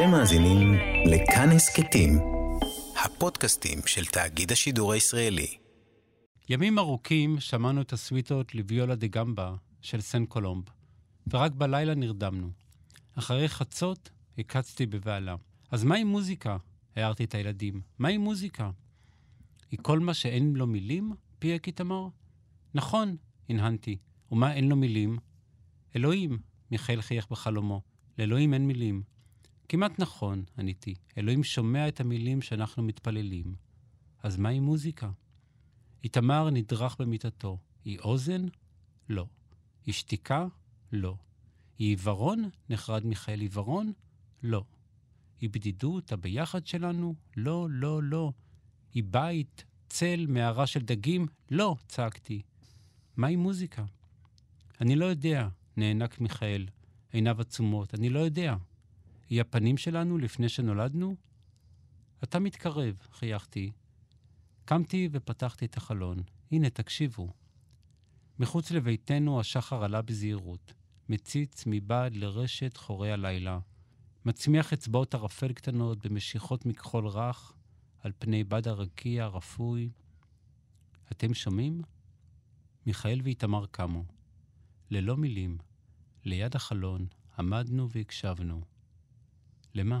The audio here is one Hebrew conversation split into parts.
אתם מאזינים לכאן הסכתים, הפודקאסטים של תאגיד השידור הישראלי. ימים ארוכים שמענו את הסוויטות לוויולה דה גמבה של סן קולומב, ורק בלילה נרדמנו. אחרי חצות הקצתי בבהלה. אז מהי מוזיקה? הערתי את הילדים. מהי מוזיקה? היא כל מה שאין לו מילים? פייק איתמר. נכון, הנהנתי. ומה אין לו מילים? אלוהים, מיכאל חייך בחלומו. לאלוהים אין מילים. כמעט נכון, עניתי. אלוהים שומע את המילים שאנחנו מתפללים. אז מהי מוזיקה? איתמר נדרך במיטתו. היא אוזן? לא. היא שתיקה? לא. היא עיוורון? נחרד מיכאל עיוורון? לא. היא בדידות, הביחד שלנו? לא, לא, לא. היא בית, צל, מערה של דגים? לא, צעקתי. מהי מוזיקה? אני לא יודע, נאנק מיכאל, עיניו עצומות. אני לא יודע. היא הפנים שלנו לפני שנולדנו? אתה מתקרב, חייכתי. קמתי ופתחתי את החלון. הנה, תקשיבו. מחוץ לביתנו השחר עלה בזהירות, מציץ מבעד לרשת חורי הלילה, מצמיח אצבעות ערפל קטנות במשיכות מכחול רך על פני בד הרקיע הרפוי. אתם שומעים? מיכאל ואיתמר קמו. ללא מילים, ליד החלון, עמדנו והקשבנו. למה?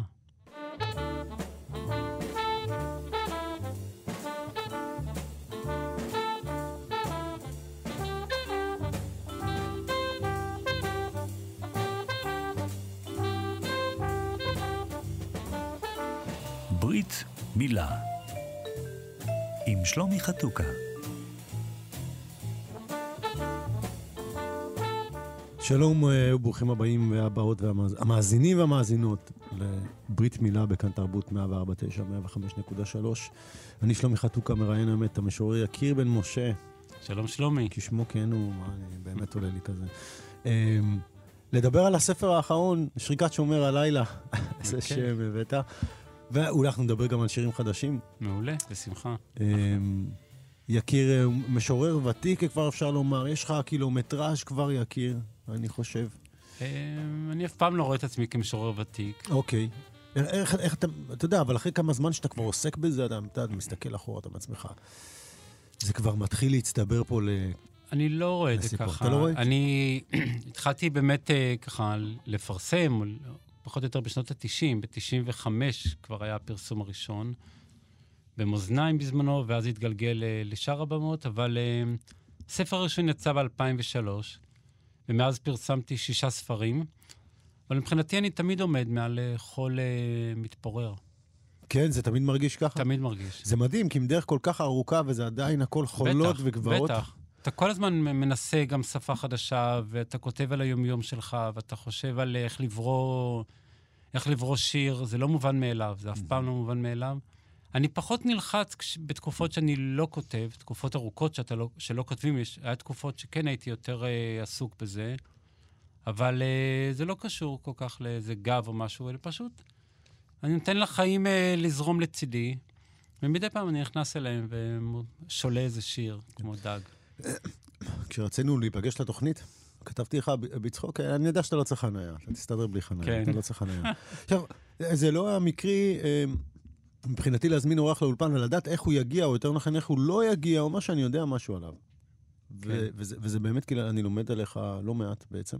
ברית מילה עם שלומי חתוקה שלום אה, וברוכים הבאים והבאות והמאזינים והמאזינות לברית מילה בכאן תרבות 104.9, 105.3. אני שלומי חתוקה, מראיין היום את המשורר יקיר בן משה. שלום שלומי. כשמו כן הוא, מה, אני באמת עולה לי כזה. אמ, לדבר על הספר האחרון, שריקת שומר הלילה, איזה אוקיי. שם הבאת. ואולי אנחנו נדבר גם על שירים חדשים. מעולה, בשמחה. אמ, יקיר אה, משורר ותיק, כבר אפשר לומר. יש לך קילומטראז' כבר, יקיר, אני חושב. אה, אני אף פעם לא רואה את עצמי כמשורר ותיק. אוקיי. איך, איך, אתה, אתה יודע, אבל אחרי כמה זמן שאתה כבר עוסק בזה, אתה, אתה מסתכל אחורה, אתה בעצמך. זה כבר מתחיל להצטבר פה ל... אני לא רואה את זה. ככה. אתה לא רואה? אני התחלתי באמת אה, ככה לפרסם, פחות או יותר בשנות ה-90, ב-95 כבר היה הפרסום הראשון, במאזניים בזמנו, ואז התגלגל אה, לשאר הבמות, אבל אה, הספר הראשון יצא ב-2003, ומאז פרסמתי שישה ספרים, אבל מבחינתי אני תמיד עומד מעל אה, חול אה, מתפורר. כן, זה תמיד מרגיש ככה. תמיד מרגיש. זה מדהים, כי אם דרך כל כך ארוכה וזה עדיין הכל חולות בטח, וגבעות. בטח. אתה כל הזמן מנסה גם שפה חדשה, ואתה כותב על היומיום שלך, ואתה חושב על איך לברוא, איך לברוא שיר, זה לא מובן מאליו, זה אף פעם לא מובן מאליו. אני פחות נלחץ כש- בתקופות שאני לא כותב, תקופות ארוכות שאתה לא, שלא כותבים, יש, היה תקופות שכן הייתי יותר אה, עסוק בזה, אבל אה, זה לא קשור כל כך לאיזה גב או משהו, אלא פשוט, אני נותן לחיים אה, לזרום לצידי, ומדי פעם אני נכנס אליהם ושולה איזה שיר, כמו דג. כשרצינו להיפגש לתוכנית, כתבתי לך בצחוק, אני יודע שאתה לא צריך חניה, אתה תסתדר בלי חניה, כן. אתה לא צריך חניה. עכשיו, זה לא המקרי, אה, מבחינתי להזמין אורח לאולפן ולדעת איך הוא יגיע, או יותר נכון איך הוא לא יגיע, או מה שאני יודע משהו עליו. ו- כן. וזה, וזה באמת, כאילו, אני לומד עליך לא מעט בעצם.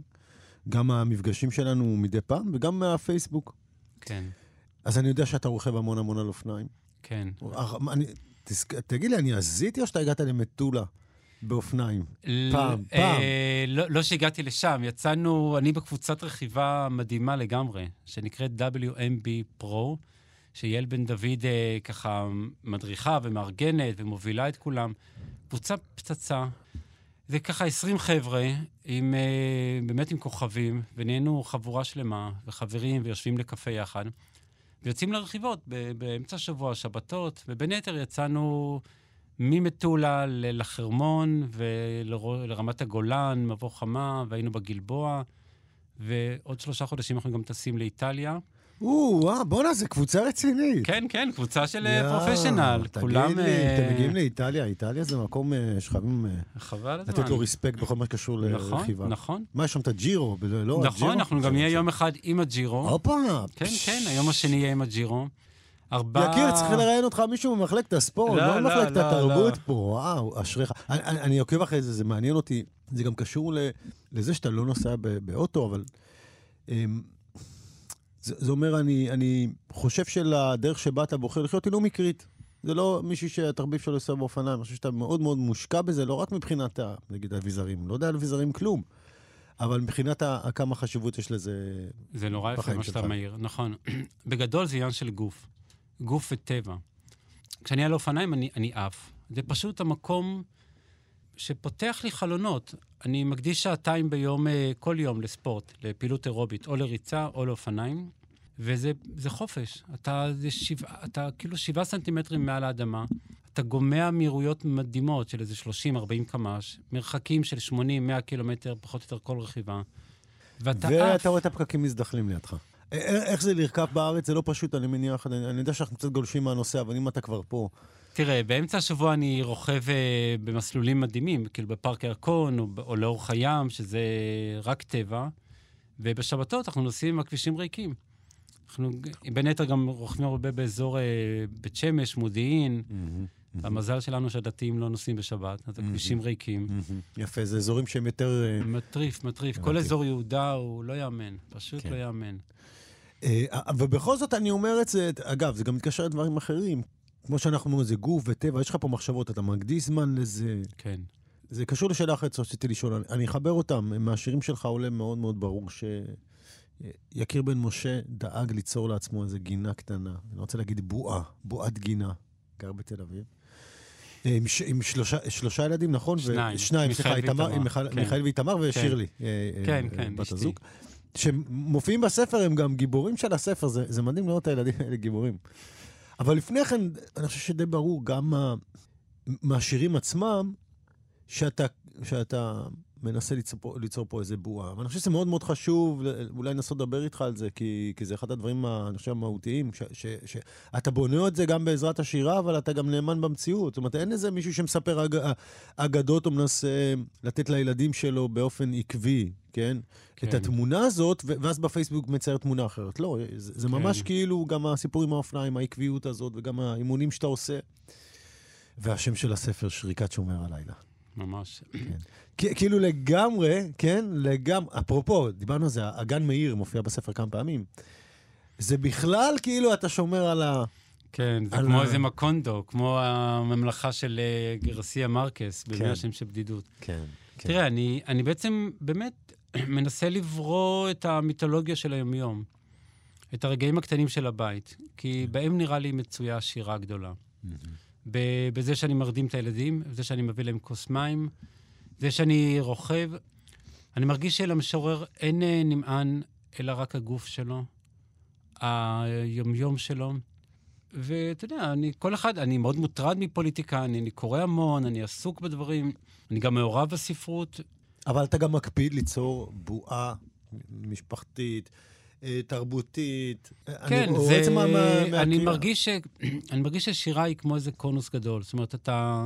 גם מהמפגשים שלנו מדי פעם, וגם מהפייסבוק. כן, אז אני יודע שאתה רוכב המון המון על אופניים. כן. אה, מה, אני, תסק... תגיד לי, אני עזיתי או שאתה הגעת למטולה באופניים? פעם, אה, פעם. לא, לא שהגעתי לשם, יצאנו, אני בקבוצת רכיבה מדהימה לגמרי, שנקראת WMB Pro, שיעל בן דוד אה, ככה מדריכה ומארגנת ומובילה את כולם. קבוצה פצצה. זה ככה 20 חבר'ה, עם, אה, באמת עם כוכבים, ונהיינו חבורה שלמה, וחברים, ויושבים לקפה יחד. ויוצאים לרכיבות באמצע השבוע, שבתות, ובין היתר יצאנו ממטולה לחרמון ולרמת הגולן, מבוא חמה, והיינו בגלבוע, ועוד שלושה חודשים אנחנו גם טסים לאיטליה. או, בואנה, זו קבוצה רצינית. כן, כן, קבוצה של פרופשיונל. כולם... תגיד לי, אתם מגיעים לאיטליה, איטליה זה מקום שחייבים לתת לו ריספקט בכל מה שקשור לרכיבה. נכון, נכון. מה, יש שם את הג'ירו, לא נכון, אנחנו גם נהיה יום אחד עם הג'ירו. הופה. כן, כן, היום השני יהיה עם הג'ירו. ארבע... יקיר, צריך לראיין אותך מישהו ממחלקת הספורט, לא, לא ממחלקת לא, התרבות פה. וואו, אשריך. אני עוקב אחרי זה, זה מעניין אותי. זה גם קשור לזה שאתה לא נוסע באוטו, אבל... אמ, זה, זה אומר, אני, אני חושב שלדרך שבה אתה בוחר לחיות היא לא מקרית. זה לא מישהו שהתרביב שלו עושה באופניים, אני חושב שאתה מאוד מאוד מושקע בזה, לא רק מבחינת, ה, נגיד, האביזרים, לא יודע על אביזרים כלום, אבל מבחינת ה, כמה חשיבות יש לזה זה נורא יפה מה שאתה מעיר, נכון. בגדול זה עניין של גוף, גוף וטבע. כשאני על אופניים אני, אני עף. זה פשוט המקום שפותח לי חלונות. אני מקדיש שעתיים ביום, אה, כל יום, לספורט, לפעילות אירובית, או לריצה או לאופניים, וזה חופש. אתה, זה שבע, אתה כאילו שבעה סנטימטרים מעל האדמה, אתה גומע מהירויות מדהימות של איזה 30-40 קמ"ש, מרחקים של 80-100 קילומטר, פחות או יותר כל רכיבה. ואתה עף. ואתה רואה את הפקקים מזדחלים לידך. איך זה לרכב בארץ? זה לא פשוט, אני מניח. אני, אני יודע שאנחנו קצת גולשים מהנושא, אבל אם אתה כבר פה... תראה, באמצע השבוע אני רוכב uh, במסלולים מדהימים, כאילו בפארק הירקון או, או לאורך הים, שזה רק טבע, ובשבתות אנחנו נוסעים עם הכבישים ריקים. אנחנו בין היתר גם רוכבים הרבה באזור uh, בית שמש, מודיעין. Mm-hmm. המזל שלנו שהדתיים לא נוסעים בשבת, אז הכבישים mm-hmm. ריקים. Mm-hmm. יפה, זה אזורים שהם יותר... Uh... מטריף, מטריף. כל אזור יהודה הוא לא יאמן, פשוט כן. לא יאמן. ובכל זאת אני אומר את זה, אגב, זה גם מתקשר לדברים אחרים. כמו שאנחנו אומרים, זה גוף וטבע, יש לך פה מחשבות, אתה מקדיש זמן לזה. כן. זה קשור לשאלה אחרת שרציתי לשאול, אני אחבר אותם, מהשירים שלך עולה מאוד מאוד ברור שיקיר בן משה דאג ליצור לעצמו איזו גינה קטנה, אני רוצה להגיד בועה, בועת גינה, גר בתל אביב. עם, ש, עם שלושה, שלושה ילדים, נכון? שניים. שניים, סליחה, איתמר, מיכל, כן. מיכאל ואיתמר ושירלי, כן, אה, כן, אה, כן, בת הזוג. שמופיעים בספר, הם גם גיבורים של הספר, זה, זה מדהים לראות את הילדים האלה גיבורים. אבל לפני כן, אני חושב שדי ברור גם מהשירים עצמם, שאתה, שאתה מנסה ליצור, ליצור פה איזה בועה. ואני חושב שזה מאוד מאוד חשוב, אולי לנסות לדבר איתך על זה, כי, כי זה אחד הדברים, אני חושב, המהותיים, שאתה בונה את זה גם בעזרת השירה, אבל אתה גם נאמן במציאות. זאת אומרת, אין איזה מישהו שמספר אג, אגדות או מנסה לתת לילדים שלו באופן עקבי, כן? כן. את התמונה הזאת, ואז בפייסבוק מצייר תמונה אחרת. לא, זה, זה כן. ממש כאילו גם הסיפור עם האופניים, העקביות הזאת, וגם האימונים שאתה עושה. והשם של הספר, שריקת שומר הלילה. ממש. כן. כאילו לגמרי, כן, לגמרי, אפרופו, דיברנו על זה, אגן מאיר מופיע בספר כמה פעמים. זה בכלל כאילו אתה שומר על ה... כן, זה כמו ה... איזה מקונדו, כמו הממלכה של אה, גרסיה מרקס, במאה כן. השם של בדידות. כן, כן. תראה, אני, אני בעצם באמת מנסה לברוא את המיתולוגיה של היומיום, את הרגעים הקטנים של הבית, כי כן. בהם נראה לי מצויה השירה הגדולה. Mm-hmm. בזה שאני מרדים את הילדים, בזה שאני מביא להם כוס מים, זה שאני רוכב. אני מרגיש שלמשורר אין אה, נמען, אלא רק הגוף שלו, היומיום שלו. ואתה יודע, אני, כל אחד, אני מאוד מוטרד מפוליטיקה, אני, אני קורא המון, אני עסוק בדברים, אני גם מעורב בספרות. אבל אתה גם מקפיד ליצור בועה משפחתית, תרבותית. כן, אני, זה... מה, מה, אני, מרגיש ש... אני מרגיש ששירה היא כמו איזה קונוס גדול. זאת אומרת, אתה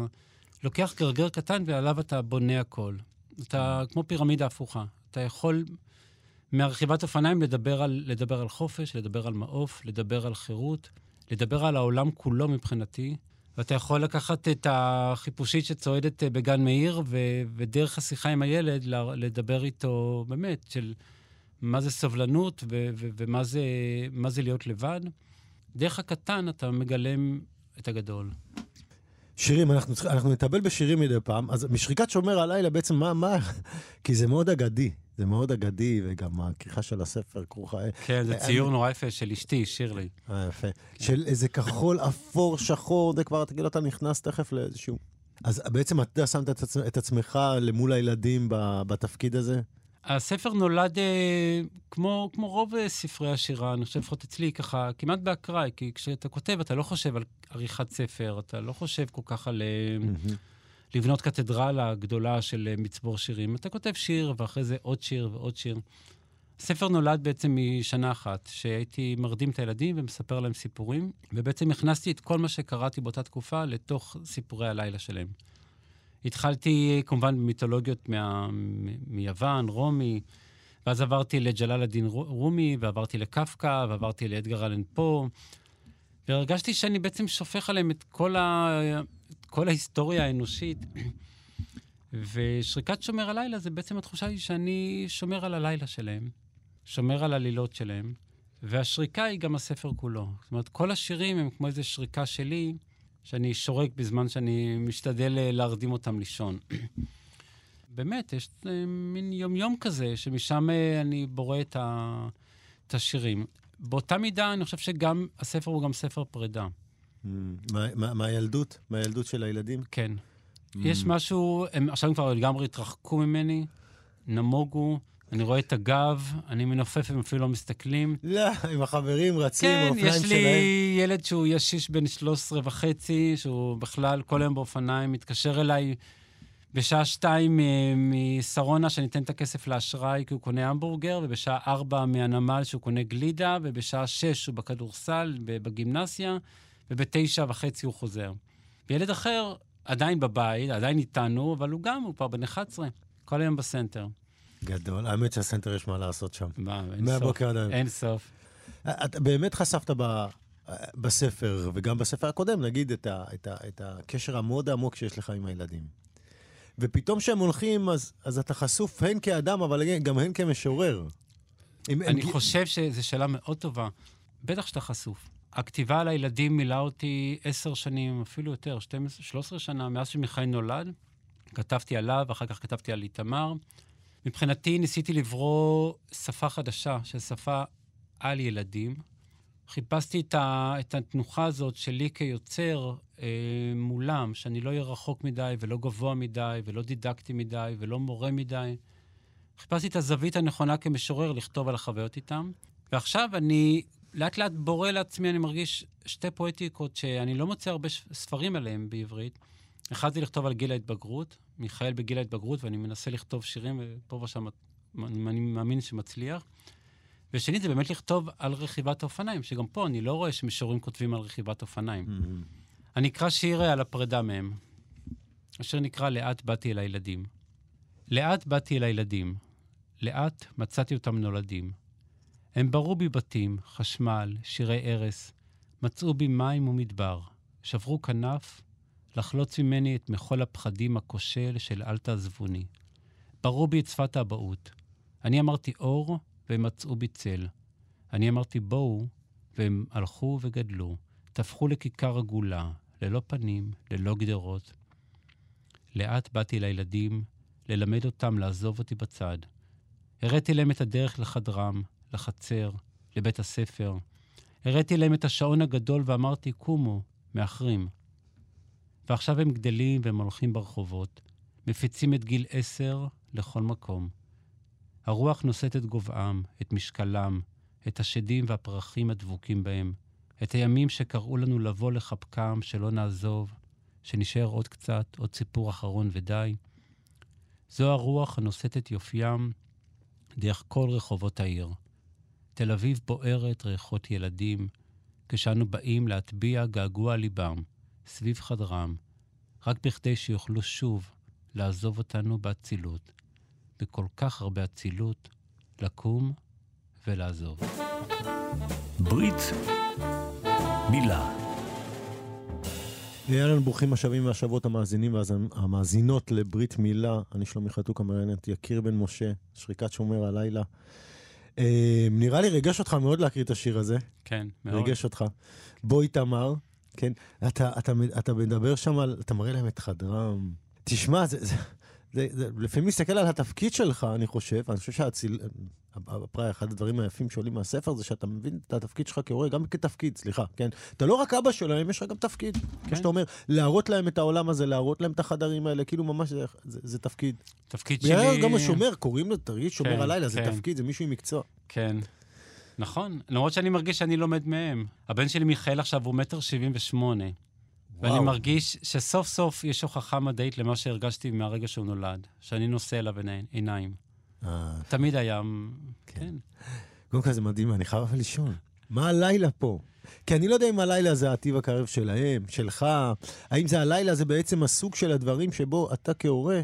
לוקח גרגר קטן ועליו אתה בונה הכל. אתה כמו פירמידה הפוכה. אתה יכול מהרכיבת אופניים לדבר על, לדבר על חופש, לדבר על מעוף, לדבר על חירות, לדבר על העולם כולו מבחינתי. ואתה יכול לקחת את החיפושית שצועדת אה, בגן מאיר, ו- ודרך השיחה עם הילד לדבר איתו, באמת, של מה זה סבלנות ו- ו- ומה זה, זה להיות לבד. דרך הקטן אתה מגלם את הגדול. שירים, אנחנו, אנחנו נטבל בשירים מדי פעם, אז משריקת שומר הלילה בעצם מה, מה, כי זה מאוד אגדי, זה מאוד אגדי, וגם הכריכה של הספר כרוכה... כן, זה ציור נורא יפה של אשתי, שירלי. אה, יפה. של איזה כחול, אפור, שחור, זה כבר, תגיד, אתה נכנס תכף לאיזשהו... אז בעצם אתה שמת את, עצמך, את עצמך למול הילדים בתפקיד הזה? הספר נולד אה, כמו, כמו רוב אה, ספרי השירה, אני חושב, לפחות אצלי, ככה, כמעט באקראי, כי כשאתה כותב, אתה לא חושב על עריכת ספר, אתה לא חושב כל כך על mm-hmm. לבנות קתדרלה גדולה של מצבור שירים. אתה כותב שיר, ואחרי זה עוד שיר ועוד שיר. הספר נולד בעצם משנה אחת, שהייתי מרדים את הילדים ומספר להם סיפורים, ובעצם הכנסתי את כל מה שקראתי באותה תקופה לתוך סיפורי הלילה שלהם. התחלתי כמובן במיתולוגיות מה, מיוון, רומי, ואז עברתי לג'לאל א-דין רומי, ועברתי לקפקא, ועברתי לאדגר אלן פה, והרגשתי שאני בעצם שופך עליהם את כל, ה, את כל ההיסטוריה האנושית. ושריקת שומר הלילה זה בעצם התחושה היא שאני שומר על הלילה שלהם, שומר על הלילות שלהם, והשריקה היא גם הספר כולו. זאת אומרת, כל השירים הם כמו איזו שריקה שלי, שאני שורק בזמן שאני משתדל אה, להרדים אותם לישון. באמת, יש אה, מין יומיום כזה, שמשם אה, אני בורא את, ה... את השירים. באותה מידה, אני חושב שגם הספר הוא גם ספר פרידה. Mm, מהילדות? מהילדות של הילדים? כן. Mm. יש משהו, הם עכשיו כבר לגמרי התרחקו ממני, נמוגו. אני רואה את הגב, אני מנופף, הם אפילו לא מסתכלים. לא, עם החברים רצים, כן, האופניים שלהם. כן, יש לי ילד שהוא ישיש בן 13 וחצי, שהוא בכלל כל היום באופניים, מתקשר אליי בשעה שתיים משרונה, שאני אתן את הכסף לאשראי כי הוא קונה המבורגר, ובשעה ארבע מהנמל שהוא קונה גלידה, ובשעה שש הוא בכדורסל, בגימנסיה, ובתשע וחצי הוא חוזר. וילד אחר עדיין בבית, עדיין איתנו, אבל הוא גם, הוא כבר בן 11, כל היום בסנטר. גדול. האמת שהסנטר יש מה לעשות שם. מה, אין סוף. מהבוקר עד היום. אין סוף. אתה באמת חשפת ב... בספר, וגם בספר הקודם, נגיד, את, ה, את, ה, את הקשר המאוד עמוק שיש לך עם הילדים. ופתאום כשהם הולכים, אז, אז אתה חשוף הן כאדם, אבל גם הן כמשורר. אם, אני הם... חושב שזו שאלה מאוד טובה. בטח שאתה חשוף. הכתיבה על הילדים מילאה אותי עשר שנים, אפילו יותר, 12, 13 שנה, מאז שמיכאל נולד. כתבתי עליו, אחר כך כתבתי על איתמר. מבחינתי ניסיתי לברוא שפה חדשה, של שפה על ילדים. חיפשתי את, ה, את התנוחה הזאת שלי כיוצר אה, מולם, שאני לא אהיה רחוק מדי ולא גבוה מדי ולא דידקטי מדי ולא מורה מדי. חיפשתי את הזווית הנכונה כמשורר לכתוב על החוויות איתם. ועכשיו אני לאט לאט בורא לעצמי, אני מרגיש שתי פואטיקות שאני לא מוצא הרבה ספרים עליהם בעברית. אחד זה לכתוב על גיל ההתבגרות, מיכאל בגיל ההתבגרות, ואני מנסה לכתוב שירים, ופה ושם אני מאמין שמצליח. ושנית, זה באמת לכתוב על רכיבת האופניים, שגם פה אני לא רואה שמשוררים כותבים על רכיבת אופניים. Mm-hmm. אני אקרא שיר על הפרידה מהם, אשר נקרא לאט באתי אל הילדים. לאט באתי אל הילדים, לאט מצאתי אותם נולדים. הם ברו בי בתים, חשמל, שירי ערש, מצאו בי מים ומדבר, שברו כנף, לחלוץ ממני את מחול הפחדים הכושל של אל תעזבוני. ברו בי את שפת האבהות. אני אמרתי אור, והם מצאו בי צל. אני אמרתי בואו, והם הלכו וגדלו, טפחו לכיכר עגולה, ללא פנים, ללא גדרות. לאט באתי לילדים, ללמד אותם לעזוב אותי בצד. הראיתי להם את הדרך לחדרם, לחצר, לבית הספר. הראיתי להם את השעון הגדול ואמרתי, קומו, מאחרים. ועכשיו הם גדלים והם הולכים ברחובות, מפיצים את גיל עשר לכל מקום. הרוח נושאת את גובהם, את משקלם, את השדים והפרחים הדבוקים בהם, את הימים שקראו לנו לבוא לחבקם, שלא נעזוב, שנשאר עוד קצת, עוד סיפור אחרון ודי. זו הרוח הנושאת את יופיים דרך כל רחובות העיר. תל אביב בוערת ריחות ילדים, כשאנו באים להטביע געגוע ליבם, סביב חדרם, רק בכדי שיוכלו שוב לעזוב אותנו באצילות, בכל כך הרבה אצילות, לקום ולעזוב. ברית מילה אהלן, ברוכים השבים והשבות המאזינים והמאזינות לברית מילה. אני שלומי חתוק המראיינת יקיר בן משה, שריקת שומר הלילה. אה, נראה לי ריגש אותך מאוד להקריא את השיר הזה. כן, מאוד. ריגש אותך. בואי תמר, כן? אתה, אתה, אתה מדבר שם על, אתה מראה להם את חדרם. תשמע, זה, זה, זה, זה, לפעמים מסתכל על התפקיד שלך, אני חושב, אני חושב שהציל... הפראי, אחד הדברים היפים שעולים מהספר זה שאתה מבין את התפקיד שלך כהורה, גם כתפקיד, סליחה, כן? אתה לא רק אבא שלהם, יש לך גם תפקיד. כן. כמו שאתה אומר, להראות להם את העולם הזה, להראות להם את החדרים האלה, כאילו ממש זה, זה, זה תפקיד. תפקיד שלי... גם השומר, קוראים לו תרגיל שומר כן, הלילה, כן. זה תפקיד, זה מישהו עם מקצוע. כן. נכון, למרות שאני מרגיש שאני לומד מהם. הבן שלי מיכאל עכשיו הוא מטר שבעים ושמונה. ואני מרגיש שסוף סוף יש הוכחה מדעית למה שהרגשתי מהרגע שהוא נולד, שאני נושא אליו עיניים. אה, תמיד היה, כן. כן. קודם כל זה מדהים, אני חייב לישון. מה הלילה פה? כי אני לא יודע אם הלילה זה הטיב הקרב שלהם, שלך, האם זה הלילה זה בעצם הסוג של הדברים שבו אתה כהורה,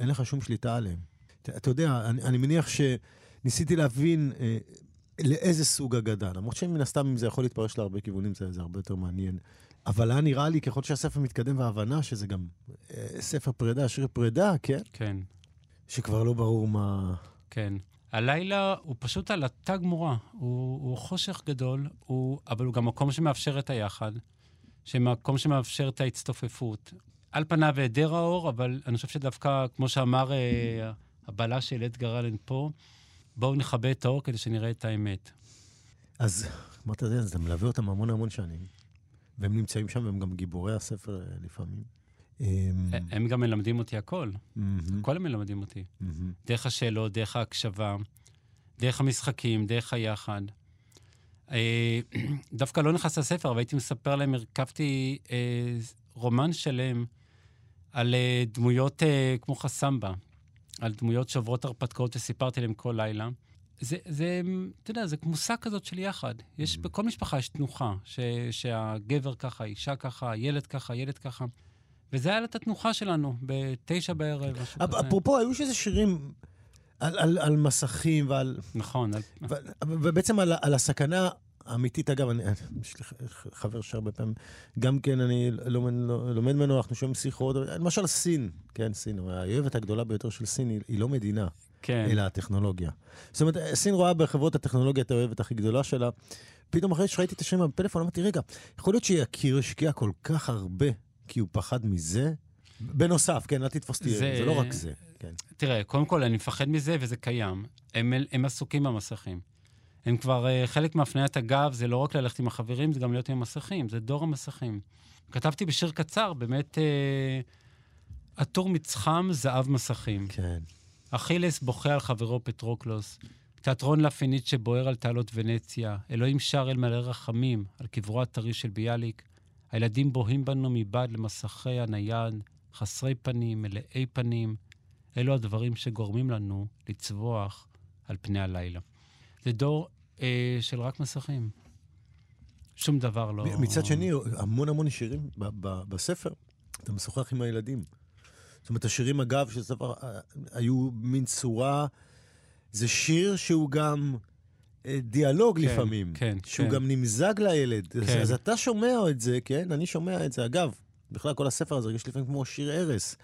אין לך שום שליטה עליהם. אתה, אתה יודע, אני, אני מניח שניסיתי להבין אה, לאיזה סוג אגדה, למרות שמן הסתם אם זה יכול להתפרש להרבה כיוונים, זה, זה הרבה יותר מעניין. אבל היה נראה לי, ככל שהספר מתקדם וההבנה שזה גם אה, ספר פרידה, שיר פרידה, כן? כן, שכבר לא ברור מה... כן. הלילה הוא פשוט על התא גמורה. הוא, הוא חושך גדול, הוא, אבל הוא גם מקום שמאפשר את היחד, שמקום שמאפשר את ההצטופפות. על פניו היעדר האור, אבל אני חושב שדווקא, כמו שאמר אה, הבעלה של אדגר אלן פה, בואו נכבה את האור כדי שנראה את האמת. אז כמו אתה יודע, אתה מלווה אותם המון המון שנים, והם נמצאים שם, והם גם גיבורי הספר אה, לפעמים. אמ, הם גם מלמדים אותי הכל. הכל הם מלמדים אותי. דרך השאלות, דרך ההקשבה, דרך המשחקים, דרך היחד. אה, דווקא לא נכנס לספר, אבל הייתי מספר להם, הרכבתי אה, רומן שלם על דמויות כמו חסמבה, על דמויות שעוברות הרפתקאות וסיפרתי להם כל לילה. זה, זה, אתה יודע, זה מושג כזאת של יחד. יש, Mm. בכל משפחה יש תנוחה, ש, שהגבר ככה, האישה ככה, הילד ככה, הילד ככה. וזה היה את התנוחה שלנו, בתשע בערב, משהו כזה. אפרופו, היו שזה שירים על, על, על מסכים ועל... נכון, על- ו- ובעצם על, על הסכנה האמיתית. אגב, אני, יש לי חבר שהרבה פעמים, גם כן אני לומד, לומד ממנו, אנחנו שומעים שיחות, למשל סין, כן, סין, האויבת הגדולה ביותר של סין היא, היא לא מדינה, כן. אלא הטכנולוגיה. זאת אומרת, סין רואה בחברות הטכנולוגיה את האויבת הכי גדולה שלה. פתאום אחרי שראיתי את השם בפלאפון, אמרתי, רגע, יכול להיות שיקיר השקיע כל כך הרבה כי הוא פחד מזה? בנוסף, כן, אל תתפוס אותי, זה- זה לא רק זה. כן. תראה, קודם כל, אני מפחד מזה, וזה קיים. הם, הם עסוקים במסכים. הם כבר, אה, חלק מהפניית הגב זה לא רק ללכת עם החברים, זה גם להיות עם המסכים, זה דור המסכים. כתבתי בשיר קצר, באמת, אה, עטור מצחם זהב מסכים. כן. אכילס בוכה על חברו פטרוקלוס. תיאטרון לה פניצ'ה שבוער על תעלות ונציה. אלוהים שר אל מלא רחמים על קברו הטרי של ביאליק. הילדים בוהים בנו מבעד למסכי הנייד, חסרי פנים, מלאי פנים. אלו הדברים שגורמים לנו לצבוח על פני הלילה. זה דור אה, של רק מסכים. שום דבר לא... מצד שני, המון המון שירים ב- ב- בספר, אתה משוחח עם הילדים. זאת אומרת, השירים, אגב, שזה דבר, אה, היו מין צורה, זה שיר שהוא גם אה, דיאלוג כן, לפעמים. כן, שהוא כן. גם נמזג לילד. אז- כן. אז אתה שומע את זה, כן? אני שומע את זה. אגב, בכלל כל הספר הזה הרגיש לפעמים כמו שיר ערש.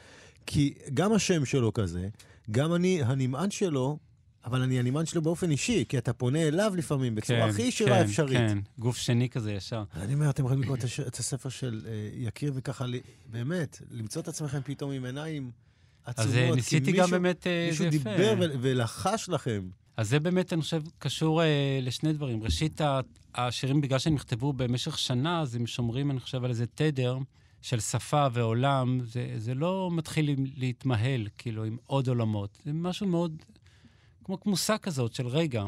כי גם השם שלו כזה, גם אני הנמען שלו, אבל אני הנמען שלו באופן אישי, כי אתה פונה אליו לפעמים בצורה הכי ישירה כן, אפשרית. כן, גוף שני כזה ישר. אני אומר, אתם יכולים לקרוא את הספר של אה, יקיר וככה, באמת, למצוא את עצמכם פתאום עם עיניים עצומות. אז אה, ניסיתי מישהו- גם באמת, אה, מישהו זה יפה. דיבר ו- ולחש לכם. אז זה באמת, אני חושב, קשור אה, לשני דברים. ראשית, השירים, בגלל שהם נכתבו במשך שנה, אז הם שומרים, אני חושב, על איזה תדר של שפה ועולם. זה, זה לא מתחיל להתמהל, כאילו, עם עוד עולמות. זה משהו מאוד, כמו מושג כזאת של רגע.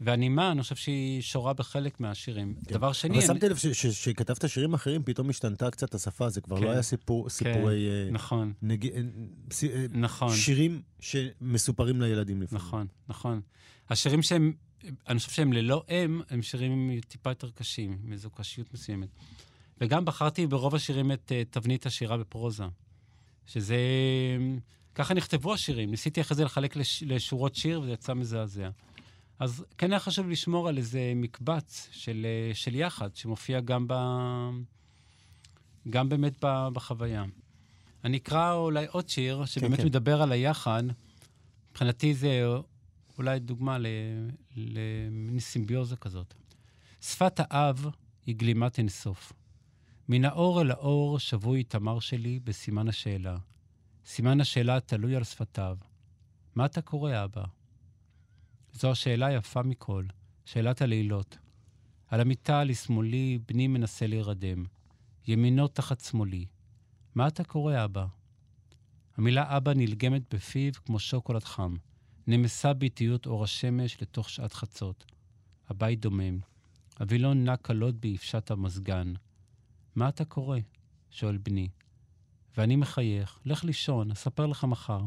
והנימה, אני חושב שהיא שורה בחלק מהשירים. כן. דבר שני... אבל אני- שמתי לב שכתבת שירים אחרים, פתאום השתנתה קצת השפה, זה כבר כן. לא היה סיפור- סיפורי... אה, נכון, נג- אה, ס- אה, נכון. שירים שמסופרים לילדים לפעמים. נכון, נכון. השירים שהם, אני חושב שהם ללא אם, הם שירים טיפה יותר קשים, עם איזו קשיות מסוימת. וגם בחרתי ברוב השירים את uh, תבנית השירה בפרוזה, שזה... ככה נכתבו השירים. ניסיתי אחרי זה לחלק לש, לשורות שיר, וזה יצא מזעזע. אז כן היה חשוב לשמור על איזה מקבץ של, אה, של יחד, שמופיע גם, ב, גם באמת ב, בחוויה. אני אקרא אולי עוד שיר, שבאמת כן. מדבר על היחד. מבחינתי זה אולי דוגמה ל- למין סימביוזה כזאת. שפת האב היא גלימת אינסוף. מן האור אל האור שבוי תמר שלי בסימן השאלה. סימן השאלה תלוי על שפתיו. מה אתה קורא, אבא? זו השאלה היפה מכל, שאלת הלילות. על המיטה לשמאלי בני מנסה להירדם. ימינו תחת שמאלי. מה אתה קורא, אבא? המילה אבא נלגמת בפיו כמו שוקולד חם. נמסה באיטיות אור השמש לתוך שעת חצות. הבית דומם. הווילון נע קלות באפשת המזגן. מה אתה קורא? שואל בני. ואני מחייך, לך לישון, אספר לך מחר.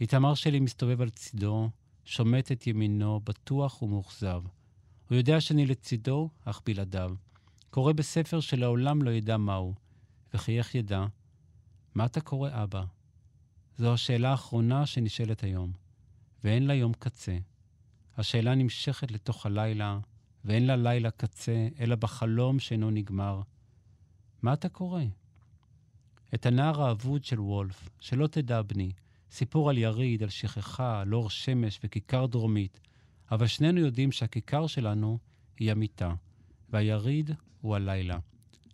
איתמר שלי מסתובב על צידו, שומט את ימינו, בטוח ומאוכזב. הוא יודע שאני לצידו, אך בלעדיו. קורא בספר שלעולם לא ידע מהו, וכי איך ידע? מה אתה קורא, אבא? זו השאלה האחרונה שנשאלת היום, ואין לה יום קצה. השאלה נמשכת לתוך הלילה, ואין לה לילה קצה, אלא בחלום שאינו נגמר. מה אתה קורא? את הנער האבוד של וולף, שלא תדע בני, סיפור על יריד, על שכחה, על אור שמש וכיכר דרומית, אבל שנינו יודעים שהכיכר שלנו היא המיטה, והיריד הוא הלילה.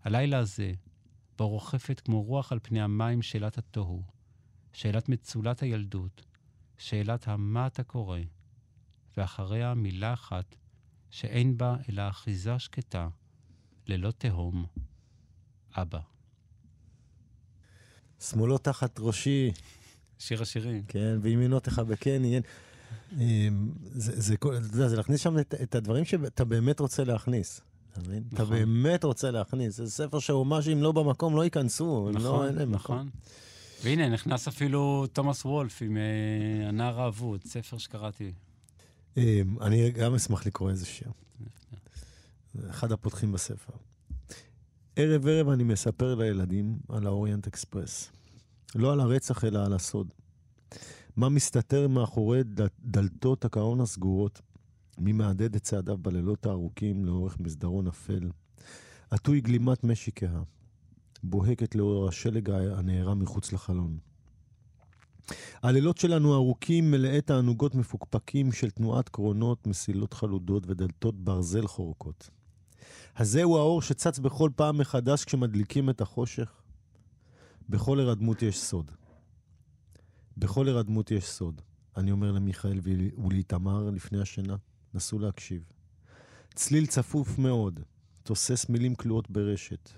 הלילה הזה, בו רוחפת כמו רוח על פני המים שאלת התוהו, שאלת מצולת הילדות, שאלת המה אתה קורא, ואחריה מילה אחת שאין בה אלא אחיזה שקטה, ללא תהום, אבא. שמאלו תחת ראשי, שיר השירים. כן, וימינו תחבקני. אין. אמ, זה, זה, זה להכניס שם את, את הדברים שאתה באמת רוצה להכניס. אתה מבין? אתה נכון. באמת רוצה להכניס. זה ספר שאם לא במקום לא ייכנסו. לא, נכון, אין להם. נכון. והנה, נכנס אפילו תומאס וולף עם אה, הנער האבוד, ספר שקראתי. אמ, אני גם אשמח לקרוא איזה שיר. אחד הפותחים בספר. ערב ערב אני מספר לילדים על האוריינט אקספרס. לא על הרצח, אלא על הסוד. מה מסתתר מאחורי דלתות הקרון הסגורות? מי מהדהד את צעדיו בלילות הארוכים לאורך מסדרון אפל? עטוי גלימת משי כהה, בוהקת לאור השלג הנערם מחוץ לחלון. הלילות שלנו ארוכים, מלאי תענוגות מפוקפקים של תנועת קרונות, מסילות חלודות ודלתות ברזל חורקות. הזהו האור שצץ בכל פעם מחדש כשמדליקים את החושך. בכל הרדמות יש סוד. בכל הרדמות יש סוד. אני אומר למיכאל ול- ולאיתמר לפני השינה, נסו להקשיב. צליל צפוף מאוד, תוסס מילים כלואות ברשת.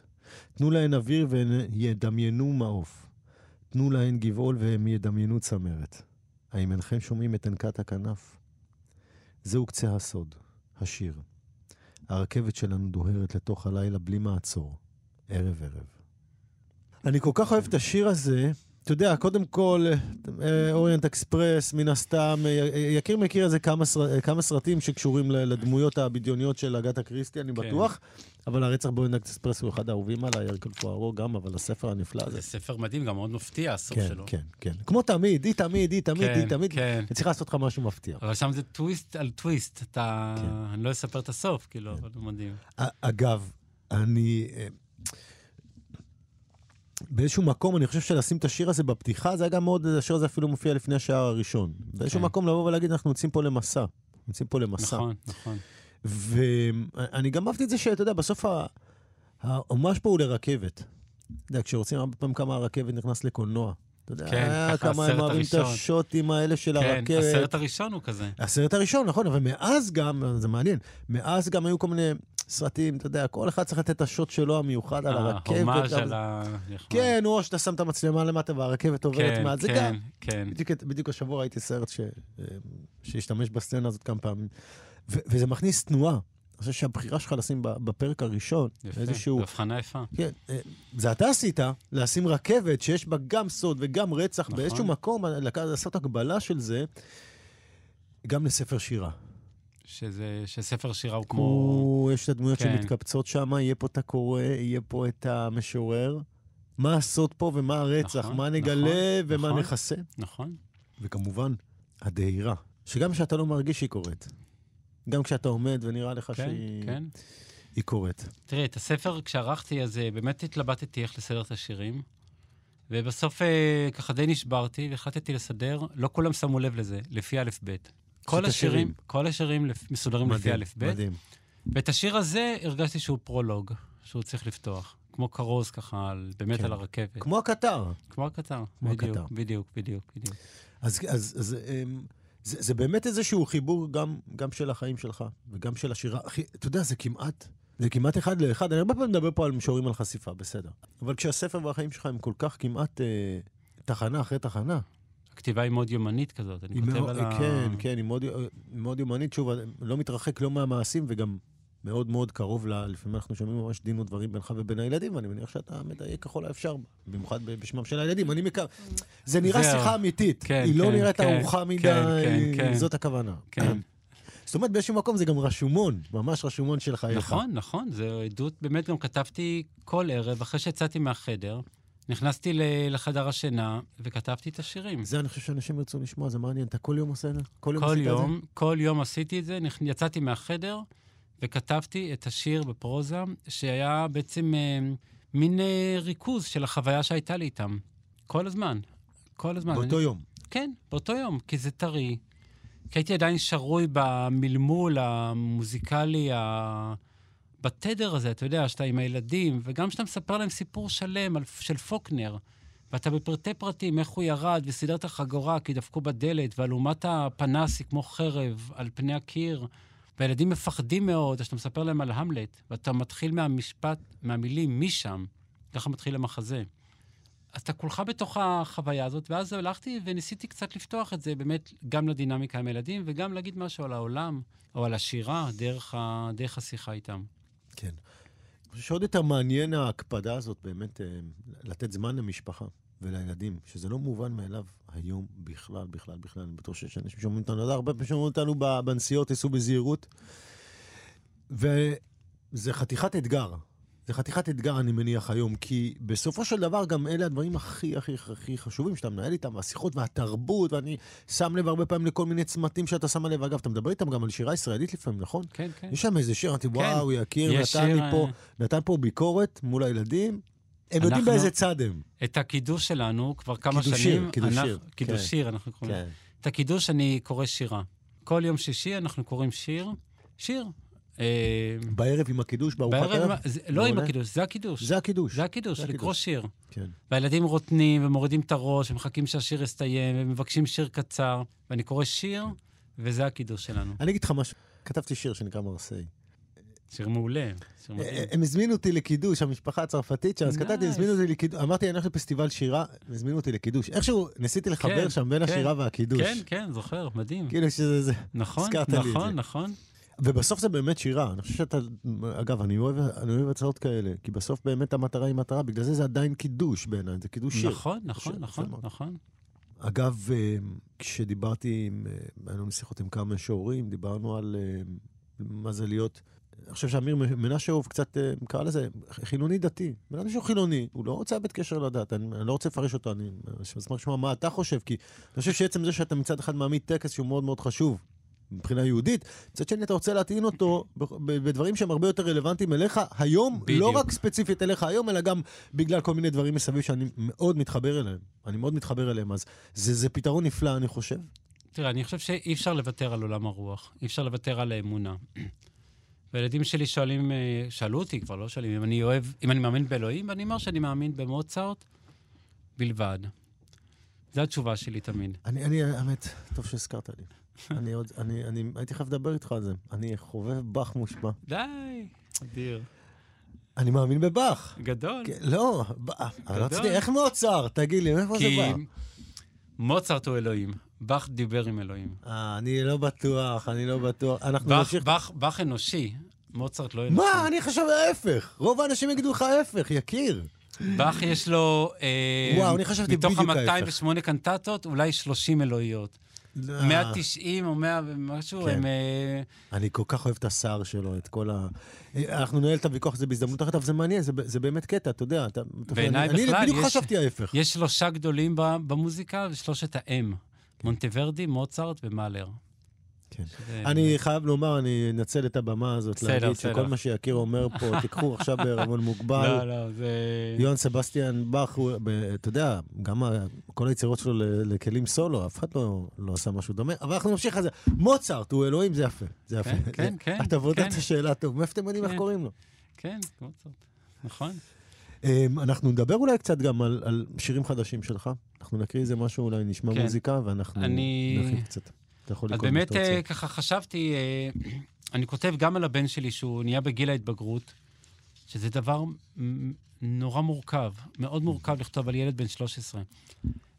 תנו להן אוויר והן ידמיינו מעוף. תנו להן גבעול והם ידמיינו צמרת. האם אינכם שומעים את אנקת הכנף? זהו קצה הסוד, השיר. הרכבת שלנו דוהרת לתוך הלילה בלי מעצור, ערב-ערב. אני כל כך אוהב את השיר הזה. אתה יודע, קודם כל, אה, אוריינט אקספרס, מן הסתם, אה, יקיר מכיר איזה כמה, סר, כמה סרטים שקשורים לדמויות הבדיוניות של אגתה קריסטי, אני כן. בטוח, אבל הרצח באוריינט אקספרס הוא אחד האהובים עליי, הרקול פוארו גם, אבל הספר הנפלא הזה. זה ספר מדהים, גם מאוד מפתיע, הסוף כן, שלו. כן, כן. כמו תמיד, היא תמיד, היא תמיד, כן, היא תמיד. כן. אני צריך לעשות לך משהו מפתיע. אבל שם זה טוויסט על טוויסט. אתה... כן. אני לא אספר את הסוף, כאילו, אבל הוא מדהים. אגב, אני... אה, באיזשהו מקום, אני חושב שלשים את השיר הזה בפתיחה, זה היה גם מאוד, השיר הזה אפילו מופיע לפני השער הראשון. באיזשהו כן. מקום לבוא ולהגיד, אנחנו יוצאים פה למסע. יוצאים פה למסע. נכון, נכון. ואני גם אהבתי את זה שאתה יודע, בסוף ה- ההומש פה הוא לרכבת. אתה יודע, כשרוצים הרבה פעמים כמה הרכבת נכנס לקולנוע. אתה יודע, כן, היה ככה כמה הם אוהבים את. השוטים האלה של כן, הרכבת. הסרט הראשון הוא כזה. הסרט הראשון, נכון, אבל מאז גם, זה מעניין, מאז גם היו כל מיני סרטים, אתה יודע, כל אחד צריך לתת את השוט שלו המיוחד על הרכבת. ההומאז' על ה... נכון. כן, או שאתה שם את המצלמה למטה והרכבת עוברת כן, מעט, זה כן, גם. כן. בדיוק, בדיוק השבוע ראיתי סרט אה, שהשתמש בסצנה הזאת כמה פעמים, וזה מכניס תנועה. אני חושב שהבחירה שלך לשים בפרק הראשון, יפה, איזשהו... זו הבחנה יפה. כן, אה, זה אתה עשית, לשים רכבת שיש בה גם סוד וגם רצח, נכון. באיזשהו מקום, לעשות הקבלה של זה, גם לספר שירה. שזה, שספר שירה הוא כמו... כמו... יש את הדמויות כן. שמתקבצות שם, יהיה פה את הקורא, יהיה פה את המשורר. מה הסוד פה ומה הרצח, נכון, מה נגלה נכון, ומה נכון. נכסה. נכון. וכמובן, הדהירה, שגם כשאתה לא מרגיש שהיא קורית. גם כשאתה עומד ונראה לך כן, שהיא כן. היא קורית. תראה, את הספר, כשערכתי, אז אה, באמת התלבטתי איך לסדר את השירים, ובסוף אה, ככה די נשברתי, והחלטתי לסדר, לא כולם שמו לב לזה, לפי א'-ב'. כל השירים. כל השירים מסודרים לפי מדהים, א'-ב', מדהים. ואת השיר הזה הרגשתי שהוא פרולוג, שהוא צריך לפתוח. כמו כרוז ככה, על- באמת כן. על הרכבת. כמו הקטר. כמו הקטר. כמו בדיוק, הקטר. בדיוק, בדיוק, בדיוק. אז, אז, אז אמ, זה, זה באמת איזשהו חיבור גם, גם של החיים שלך וגם של השירה. אחי, אתה יודע, זה כמעט, זה כמעט אחד לאחד. אני הרבה פעמים מדבר פה על משוררים על חשיפה, בסדר. אבל כשהספר והחיים שלך הם כל כך כמעט אה, תחנה אחרי תחנה. הכתיבה היא מאוד יומנית כזאת, אני כותב מאוד, על ה... כן, כן, היא מאוד, מאוד יומנית. שוב, לא מתרחק לא מהמעשים וגם מאוד מאוד קרוב, ל... לפעמים אנחנו שומעים ממש דין ודברים בינך ובין הילדים, ואני מניח שאתה מדייק ככל האפשר, במיוחד בשמם של הילדים. אני מקווה... זה נראה זהו. שיחה אמיתית. כן, היא לא כן, נראית כן, ארוחה מדי, כן, כן, כן. זאת הכוונה. כן. זאת אומרת, באיזשהו מקום זה גם רשומון, ממש רשומון של חייך. נכון, נכון, זו עדות, באמת גם כתבתי כל ערב, אחרי שיצאתי מהחדר, נכנסתי לחדר השינה וכתבתי את השירים. זה אני חושב שאנשים ירצו לשמוע, זה מעניין. אתה כל יום עושה את זה? כל יום כל עשית את יום, כל יום עשיתי את זה, נכ- יצאתי מהחדר וכתבתי את השיר בפרוזה, שהיה בעצם אה, מין אה, ריכוז של החוויה שהייתה לי איתם. כל הזמן. כל הזמן. זה? באותו אני, יום. כן, באותו יום, כי זה טרי. כי הייתי עדיין שרוי במלמול המוזיקלי, ה... בתדר הזה, אתה יודע, שאתה עם הילדים, וגם כשאתה מספר להם סיפור שלם על, של פוקנר, ואתה בפרטי פרטים, איך הוא ירד וסידר את החגורה כי דפקו בדלת, ואלומת הפנס היא כמו חרב על פני הקיר, והילדים מפחדים מאוד, אז אתה מספר להם על המלט, ואתה מתחיל מהמשפט, מהמילים משם, ככה מתחיל המחזה. אז אתה כולך בתוך החוויה הזאת, ואז הלכתי וניסיתי קצת לפתוח את זה באמת גם לדינמיקה עם הילדים, וגם להגיד משהו על העולם, או על השירה, דרך, ה... דרך השיחה איתם. כן. אני חושב שעוד יותר מעניין ההקפדה הזאת, באמת, אה, לתת זמן למשפחה ולילדים, שזה לא מובן מאליו היום בכלל, בכלל, בכלל. אני בטוח שיש אנשים שאומרים אותנו, יודע, הרבה פעמים שאומרים אותנו בנסיעות, תיסעו בזהירות. וזה חתיכת אתגר. זה חתיכת אתגר, אני מניח, היום, כי בסופו של דבר גם אלה הדברים הכי הכי הכי חשובים שאתה מנהל איתם, השיחות והתרבות, ואני שם לב הרבה פעמים לכל מיני צמתים שאתה שם לב. אגב, אתה מדבר איתם גם על שירה ישראלית לפעמים, נכון? כן, כן. יש שם איזה שיר, אמרתי, וואו, יקיר, נתן לי שיר, פה, אה, נתן פה ביקורת מול הילדים. הם יודעים אנחנו- באיזה צד הם. את הקידוש שלנו כבר כמה קידוש שנים. קידוש אנחנו- שיר, קידוש כן. שיר, אנחנו קוראים. כן. את הקידוש אני קורא שירה. כל יום שישי אנחנו קוראים שיר. שיר. אה, בערב עם הקידוש, בארוחת ערב. זה- לא עם. הקידוש, זה הקידוש. זה הקידוש. זה הקידוש, לקרוא. שיר. כן. והילדים רוטנים ומורידים את הראש, ומחכים שהשיר יסתיים, ומבקשים שיר קצר, ואני קורא שיר, וזה הקידוש שלנו. אני אגיד לך משהו, כתבתי שיר שנקרא מרסיי. שיר מעולה, שיר מדהים. הם הזמינו אותי לקידוש, המשפחה הצרפתית שם, אז כתבתי. הזמינו אותי לקידוש, אמרתי, אני הולך לפסטיבל שירה, הזמינו אותי לקידוש. איכשהו ניסיתי לחבר כן, שם בין כן. השירה והקידוש. כן, כן, זוכר, מדהים. כאילו שזה זה. נכון, זה. נכון, נכון. ובסוף זה באמת שירה. אני חושב שאתה, אגב, אני אוהב, אני אוהב הצעות כאלה, כי בסוף באמת המטרה היא מטרה, בגלל זה זה עדיין קידוש בעיניי, זה קידוש שיר. נכון, נכון, שיר, נכון. נכון. אגב, אה, כשדיברתי, עם, אה, היה לנו שיחות עם כמה משוררים, דיברנו על אה, מה זה להיות... אני חושב שאמיר מנשה הוא קצת, קרא לזה, חילוני דתי. בן אדם שהוא חילוני, הוא לא רוצה לאבד קשר לדת, אני, אני לא רוצה לפרש אותו, אני אשמח לשמוע מה אתה חושב, כי אני חושב שעצם זה שאתה מצד אחד מעמיד טקס שהוא מאוד מאוד חשוב, מבחינה יהודית, מצד שני אתה רוצה להטעין אותו בדברים שהם הרבה יותר רלוונטיים אליך היום, בדיוק. לא רק ספציפית אליך היום, אלא גם בגלל כל מיני דברים מסביב שאני מאוד מתחבר אליהם. אני מאוד מתחבר אליהם, אז זה, זה פתרון נפלא, אני חושב. תראה, אני חושב שאי אפשר לוותר על עולם הרוח, אי אפשר לוותר על האמונה. והילדים שלי שואלים, אה, שאלו אותי, כבר לא שואלים, אם אני אוהב, אם אני מאמין באלוהים, ואני אומר שאני מאמין במוצרט בלבד. זו התשובה שלי תמיד. אני, אני, האמת, טוב שהזכרת לי. אני עוד, אני, אני הייתי חייב לדבר איתך על זה. אני חובב באך מושבע. די, אדיר. אני מאמין בבאך. גדול. כן, לא, ב- אני לא. רציתי, איך מוצר? תגיד לי, מאיפה זה בא? מוצרט הוא אלוהים, באך דיבר עם אלוהים. אה, אני לא בטוח, אני לא בטוח. אנחנו נמשיך... באך, באך אנושי, מוצרט לא אנושי. מה? אני חושב ההפך. רוב האנשים יגידו לך ההפך, יקיר. באך יש לו... אה, וואו, אני חשבתי מתוך בדיוק ההפך. ה-208 קנטטות, אולי 30 אלוהיות. אה, 190 או 100 ומשהו, כן. הם... אה, אני כל כך אוהב את השר שלו, את כל ה... אנחנו ננהל את הוויכוח הזה בהזדמנות אחרת, אבל זה מעניין, זה, זה באמת קטע, אתה יודע. אתה, בעיניי בכלל אני בדיוק חשבתי ההפך. יש שלושה גדולים במוזיקה, ושלושת האם. מונטוורדי, מוצרט ומאלר. כן. שזה- אני חייב לומר, אני אנצל את הבמה הזאת בסדר, להגיד בסדר. שכל מה שיקיר אומר פה, תיקחו עכשיו בערבון מוגבל. לא, לא, זה... יוהאן סבסטיאן באך, אתה יודע, גם כל היצירות שלו לכלים סולו, אף אחד לא, לא עשה משהו דומה, אבל אנחנו נמשיך על זה. מוצרט הוא אלוהים, זה יפה. זה יפה. כן, כן, כן, אתה בודק כן. את השאלה טוב, מאיפה אתם יודעים איך כן. קוראים לו? כן, מוצרט. נכון. אמ, אנחנו נדבר אולי קצת גם על, על שירים חדשים שלך. אנחנו נקריא איזה משהו, אולי נשמע כן. מוזיקה, ואנחנו אני- נרחיב קצת. אתה יכול אז לקרוא מה באמת, שאתה רוצה. אה, ככה חשבתי, אה, אני כותב גם על הבן שלי, שהוא נהיה בגיל ההתבגרות, שזה דבר נורא מורכב, מאוד מורכב לכתוב על ילד בן 13.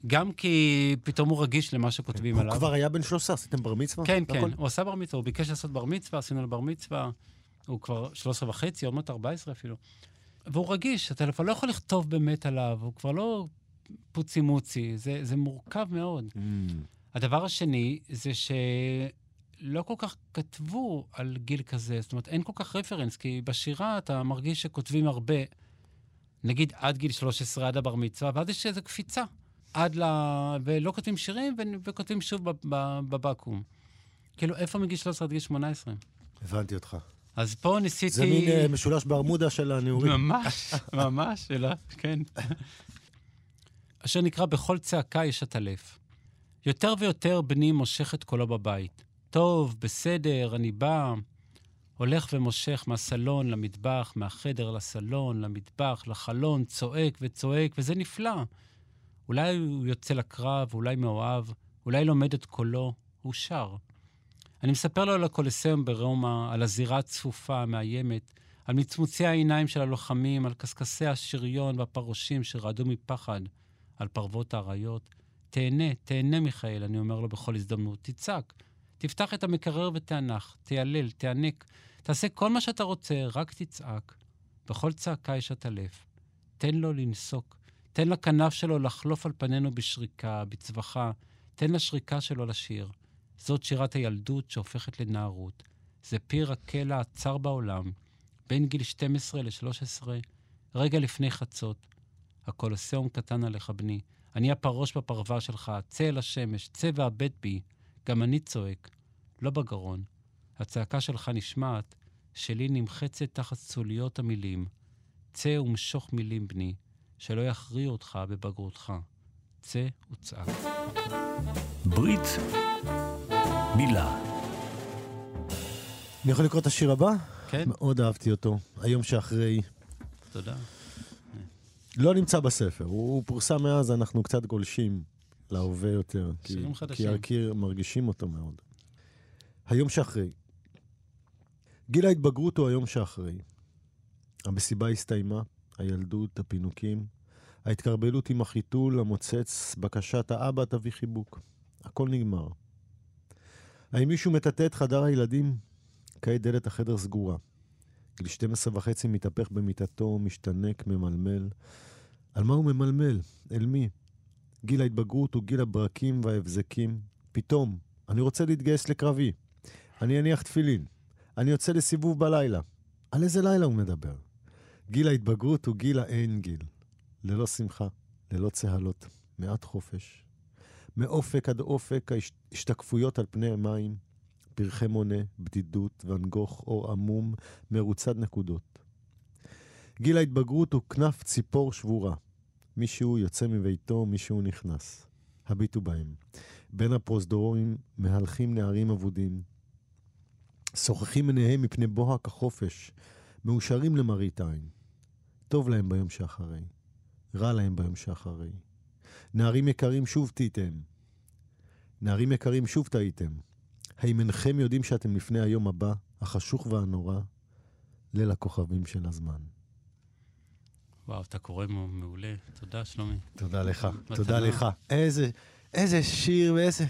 גם כי פתאום הוא רגיש למה שכותבים הוא עליו. כבר היה בן 13, עשיתם בר מצווה? כן, כן? הוא עשה בר מצווה, הוא ביקש לעשות בר מצווה, עשינו לו בר מצווה. הוא כבר 13 וחצי, עוד מעט 14 אפילו. והוא רגיש, אתה כבר לא יכול לכתוב באמת עליו, הוא כבר לא פוצי מוצי, זה, זה מורכב מאוד. Mm. הדבר השני זה שלא כל כך כתבו על גיל כזה, זאת אומרת, אין כל כך רפרנס, כי בשירה אתה מרגיש שכותבים הרבה, נגיד עד גיל 13, עד הבר מצווה, ואז יש איזו קפיצה. עד ל... ולא כותבים שירים. וכותבים שוב בבקו"ם. כאילו, איפה מגיל 13 עד גיל 18? הבנתי אותך. אז פה ניסיתי... זה מין uh, משולש ברמודה של הנעורים. ממש, ממש, אלא, כן. אשר נקרא בכל צעקה יש עטלף. יותר ויותר בני מושך את קולו בבית. טוב, בסדר, אני בא. הולך ומושך מהסלון למטבח, מהחדר לסלון, למטבח, לחלון, צועק וצועק, וזה נפלא. אולי הוא יוצא לקרב, אולי מאוהב, אולי לומד את קולו, הוא שר. אני מספר לו על הקולוסיאום ברומא, על הזירה הצפופה, המאיימת, על מצמוצי העיניים של הלוחמים, על קשקשי השריון והפרושים שרעדו מפחד, על פרוות האריות. תהנה, תהנה, מיכאל, אני אומר לו בכל הזדמנות. תצעק, תפתח את המקרר ותענך, תיעלל, תיענק, תעשה כל מה שאתה רוצה, רק תצעק. בכל צעקה יש עטלף. תן לו לנסוק, תן לכנף שלו לחלוף על פנינו בשריקה, בצווחה, תן לשריקה שלו לשיר. זאת שירת הילדות שהופכת לנערות. זה פיר הקלע הצר בעולם, בין גיל 12 ל-13, רגע לפני חצות. הקולוסיאום קטן עליך, בני. אני הפרוש בפרווה שלך, צא אל השמש, צא והבט בי. גם אני צועק, לא בגרון. הצעקה שלך נשמעת, שלי נמחצת תחת צוליות המילים. צא ומשוך מילים, בני, שלא יכריעו אותך בבגרותך. צא וצעק. ברית מילה. אני יכול לקרוא את השיר הבא? כן. מאוד אהבתי אותו. היום שאחרי. תודה. לא נמצא בספר, הוא פורסם מאז, אנחנו קצת גולשים להווה יותר. כי, שירים חדשים. כי הקיר מרגישים אותו מאוד. היום שאחרי. גיל ההתבגרות הוא היום שאחרי. המסיבה הסתיימה, הילדות, הפינוקים, ההתקרבלות עם החיתול, המוצץ, בקשת האבא תביא חיבוק. הכל נגמר. האם מישהו מטאטא את חדר הילדים? כעת דלת החדר סגורה. גיל 12 וחצי מתהפך במיטתו, משתנק, ממלמל. על מה הוא ממלמל? אל מי? גיל ההתבגרות הוא גיל הברקים וההבזקים. פתאום, אני רוצה להתגייס לקרבי. אני אניח תפילין. אני יוצא לסיבוב בלילה. על איזה לילה הוא מדבר? גיל ההתבגרות הוא גיל האין גיל. ללא שמחה, ללא צהלות, מעט חופש. מאופק עד אופק ההשתקפויות על פני המים, פרחי מונה, בדידות, ואן גוך, אור עמום, מרוצד נקודות. גיל ההתבגרות הוא כנף ציפור שבורה. מישהו יוצא מביתו, מישהו נכנס. הביטו בהם. בין הפרוזדורים מהלכים נערים אבודים. שוחחים עיניהם מפני בוהק החופש, מאושרים למראית עין. טוב להם ביום שאחרי, רע להם ביום שאחרי. נערים יקרים, שוב טעיתם. נערים יקרים, שוב טעיתם. האם אינכם יודעים שאתם לפני היום הבא, החשוך והנורא, ליל הכוכבים של הזמן? וואו, אתה קורא מעולה. תודה, שלומי. תודה לך. תודה לך. איזה, איזה שיר ואיזה...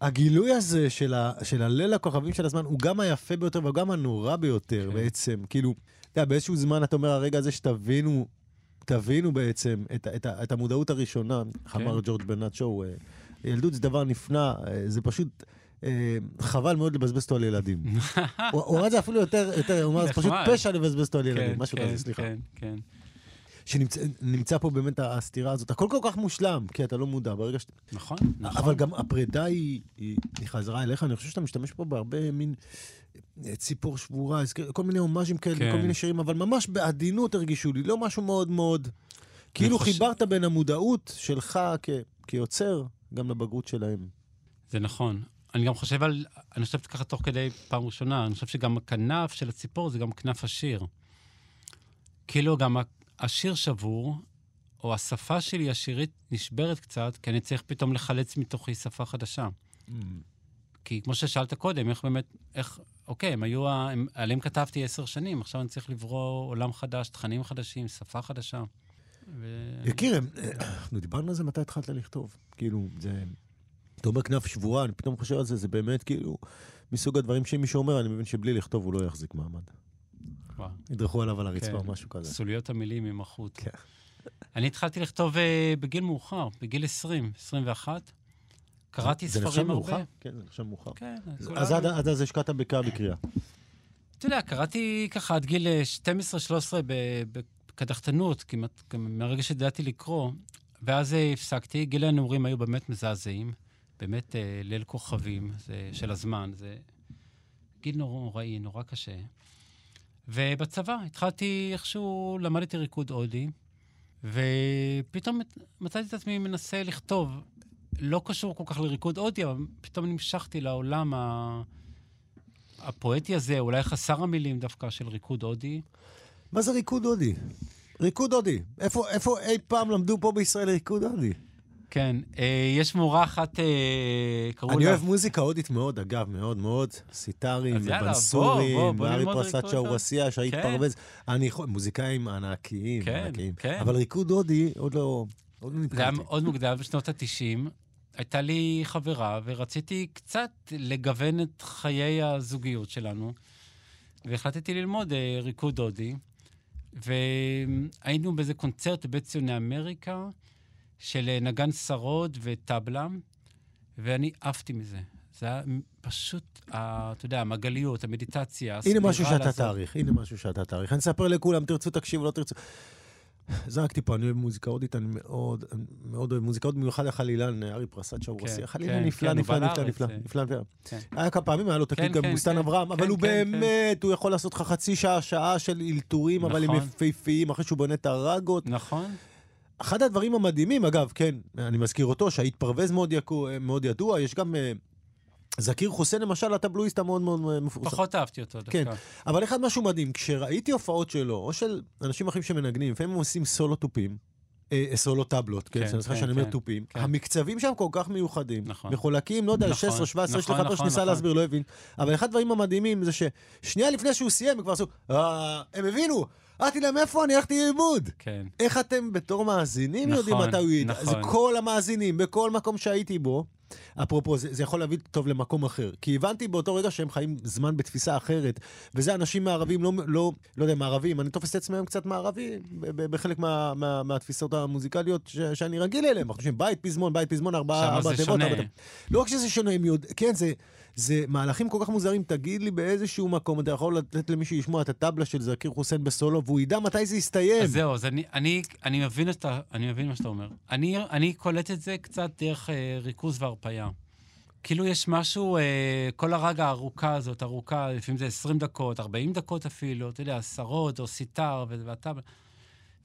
הגילוי הזה של, ה, של הליל הכוכבים של הזמן הוא גם היפה ביותר והוא גם הנורא ביותר כן. בעצם. כאילו, אתה יודע, באיזשהו זמן אתה אומר, הרגע הזה שתבינו, תבינו בעצם את, את, ה- את המודעות הראשונה, כן. אמר ג'ורג' בנאט שואו, אה, ילדות זה דבר נפלא, אה, זה פשוט... אה, חבל מאוד לבזבז אותו על ילדים. הוא אמר את זה אפילו יותר, הוא אמר, זה פשוט. פשע לבזבז אותו על ילדים, כן, משהו כן, כזה, סליחה. כן, כן. שנמצא פה באמת הסתירה הזאת. הכל כל כך מושלם, כי אתה לא מודע. ברגע שאתה... נכון, נכון. אבל גם הפרידה היא, חזרה אליך, אני חושב שאתה משתמש פה בהרבה מין אה, ציפור שבורה, כל מיני הומאז'ים כאלה, כן. כל מיני שירים, אבל ממש בעדינות הרגישו לי, לא משהו מאוד מאוד... כאילו חושב- חיברת בין המודעות שלך כ, כיוצר, גם לבגרות שלהם. זה נכון. אני גם חושב על, אני חושב ככה תוך כדי פעם ראשונה, אני חושב שגם הכנף של הציפור זה גם כנף השיר. כאילו גם השיר שבור, או השפה שלי השירית נשברת קצת, כי אני צריך פתאום לחלץ מתוכי שפה חדשה. כי כמו ששאלת קודם, איך באמת, איך, אוקיי, הם היו, הם, עליהם כתבתי עשר שנים, עכשיו אני צריך לברוא עולם חדש, תכנים חדשים, שפה חדשה. יקיר, הם- אנחנו דיברנו על זה מתי התחלת לכתוב. כאילו, זה... אתה אומר כנף שבורה, אני פתאום חושב על זה, זה באמת כאילו מסוג הדברים שאם מישהו אומר, אני מבין שבלי לכתוב הוא לא יחזיק מעמד. וואו. ידרכו עליו על הרצפה או כן. משהו כזה. סוליות המילים עם החוט. כן. אני התחלתי לכתוב אה, בגיל מאוחר, בגיל 20, 21. קראתי זה נחשב ספרים מאוחר? הרבה. כן, זה נחשב מאוחר. כן, אז עד אז השקעת בעיקר בקריאה. אתה יודע, קראתי ככה עד גיל אה, 12-13 בקדחתנות, כמעט מהרגע שידעתי לקרוא, ואז אה, הפסקתי. גיל הנעורים היו באמת מזעזעים, באמת אה, ליל כוכבים זה, של הזמן, זה גיל נוראי, נורא קשה. ובצבא התחלתי איכשהו, למדתי ריקוד הודי, ופתאום מצאתי את עצמי מנסה לכתוב. לא קשור כל כך לריקוד הודי, אבל פתאום נמשכתי לעולם ה... הפואטי הזה, אולי חסר המילים דווקא של ריקוד הודי. מה זה ריקוד הודי? ריקוד הודי. איפה, איפה אי פעם למדו פה בישראל ריקוד הודי? כן, אה, יש מורה אחת, אה, קראו אני לה... אוהב מוזיקה הודית מאוד, אגב, מאוד מאוד. סיטרים, בוא, ובנסורים, פרסד ריקוד שאורסיה, שהיית כן. פרווז. אני יכול, מוזיקאים ענקיים, כן, ענקיים. כן. אבל ריקוד הודי, עוד לא... עוד לא זה היה נתקלתי. מאוד מוקדם, בשנות ה-90. הייתה לי חברה, ורציתי קצת לגוון את חיי הזוגיות שלנו, והחלטתי ללמוד אה, ריקוד הודי. והיינו באיזה קונצרט בבית ציוני אמריקה, של אה, נגן שרוד וטבלה, ואני עפתי מזה. זה היה פשוט, ה- אתה יודע, המעגליות, המדיטציה, הנה משהו שאתה. תעריך, הנה משהו שאתה תעריך. אני אספר לכולם, תרצו תקשיבו, לא תרצו. זרקתי פה, אני אוהב מוזיקה הודית, אני מאוד, מאוד אוהב מוזיקה הודית, במיוחד החלילן, ארי פרסד שאורסיה. כן, חלילן כן, נפלא, כן, נפלא, נפלא, נפלא, אה. נפלא, נפלא. כן. היה כמה פעמים, היה לו תקליט כן, גם בוסתן כן. אברהם, אבל הוא. באמת, הוא יכול לעשות לך חצי שעה, שעה של אלתורים, אבל הם נכון. יפהפיים, אחרי שהוא בונה את הרגות. נכון? אחד הדברים המדהימים, אגב, כן, אני מזכיר אותו, שהיית פרווז מאוד, יקו, מאוד ידוע, יש גם... אה, זכיר חוסיין למשל, הטבלואיסט המאוד מאוד אה, מפורסם. פחות אהבתי אותו דווקא. כן. אבל אחד משהו מדהים, כשראיתי הופעות שלו, או של אנשים אחרים שמנגנים, לפעמים הם עושים סולו תופים, אה, סולו טבלות, כן, כן, שאני כן, שאני אומר כן, תופים, כן. המקצבים שם כל כך מיוחדים, נכון. מחולקים, לא יודע, נכון, 16, 17, יש נכון, לך פה נכון, שניסה נכון. להסביר, לא הבין, אבל אחד הדברים המדהימים זה ששנייה לפני שהוא סיים, הם כבר עשו, "אה, הם הבינו, אמרתי להם, איפה אני הלכתי ללמוד? כן. איך אתם בתור מאזינים נכון, יודעים מתי הוא ידע? נכון. זה כל המאזינים, בכל מקום שהייתי בו. אפרופו, זה, זה יכול להביא טוב למקום אחר. כי הבנתי באותו רגע שהם חיים זמן בתפיסה אחרת, וזה אנשים מערבים, לא, לא, לא יודע, מערבים, אני תופס את עצמי היום קצת מערבי, בחלק מה, מה, מהתפיסות המוזיקליות ש, שאני רגיל אליהן. אנחנו חושבים, בית פזמון, בית פזמון, ארבעה שמה ארבע זה תיבות. שונה. ארבע. לא רק שזה שונה, הם יודע... כן, זה, זה מהלכים כל כך מוזרים. תגיד לי באיזשהו מקום, אתה יכול לתת למישהו לשמוע את הטבלה של זכיר חוסיין בסולו, והוא ידע מתי זה יסתיים. אז זהו, אז אני, אני, אני, מבין את ה, אני מבין מה שאתה אומר. אני, אני קולט את זה קצת דרך אה, ריכוז והרפאיה. כאילו יש משהו, אה, כל הרגע הארוכה הזאת, ארוכה, לפעמים זה 20 דקות, 40 דקות אפילו, אתה יודע, עשרות או סיטר ואתה...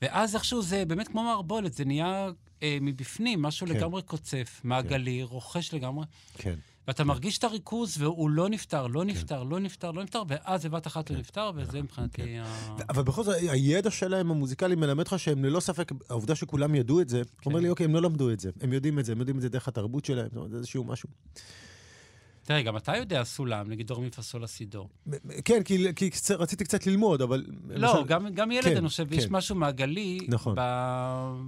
ואז איכשהו זה באמת כמו מערבולת, זה נהיה אה, מבפנים, משהו כן. לגמרי קוצף, מעגלי, רוכש לגמרי. כן. ואתה מרגיש את הריכוז, והוא לא נפתר, לא נפתר, לא נפתר, לא נפתר, ואז בבת אחת הוא נפתר, וזה מבחינתי ה... אבל בכל זאת, הידע שלהם, המוזיקלי, מלמד לך שהם ללא ספק, העובדה שכולם ידעו את זה, אומר לי, אוקיי, הם לא למדו את זה, הם יודעים את זה, הם יודעים את זה דרך התרבות שלהם, זה איזשהו משהו. תראה, גם אתה יודע סולם, נגיד דור מפסול הסידור. כן, כי, כי רציתי קצת ללמוד, אבל... לא, למשל- גם, גם ילד, כן, אני חושב, יש כן. משהו מעגלי נכון.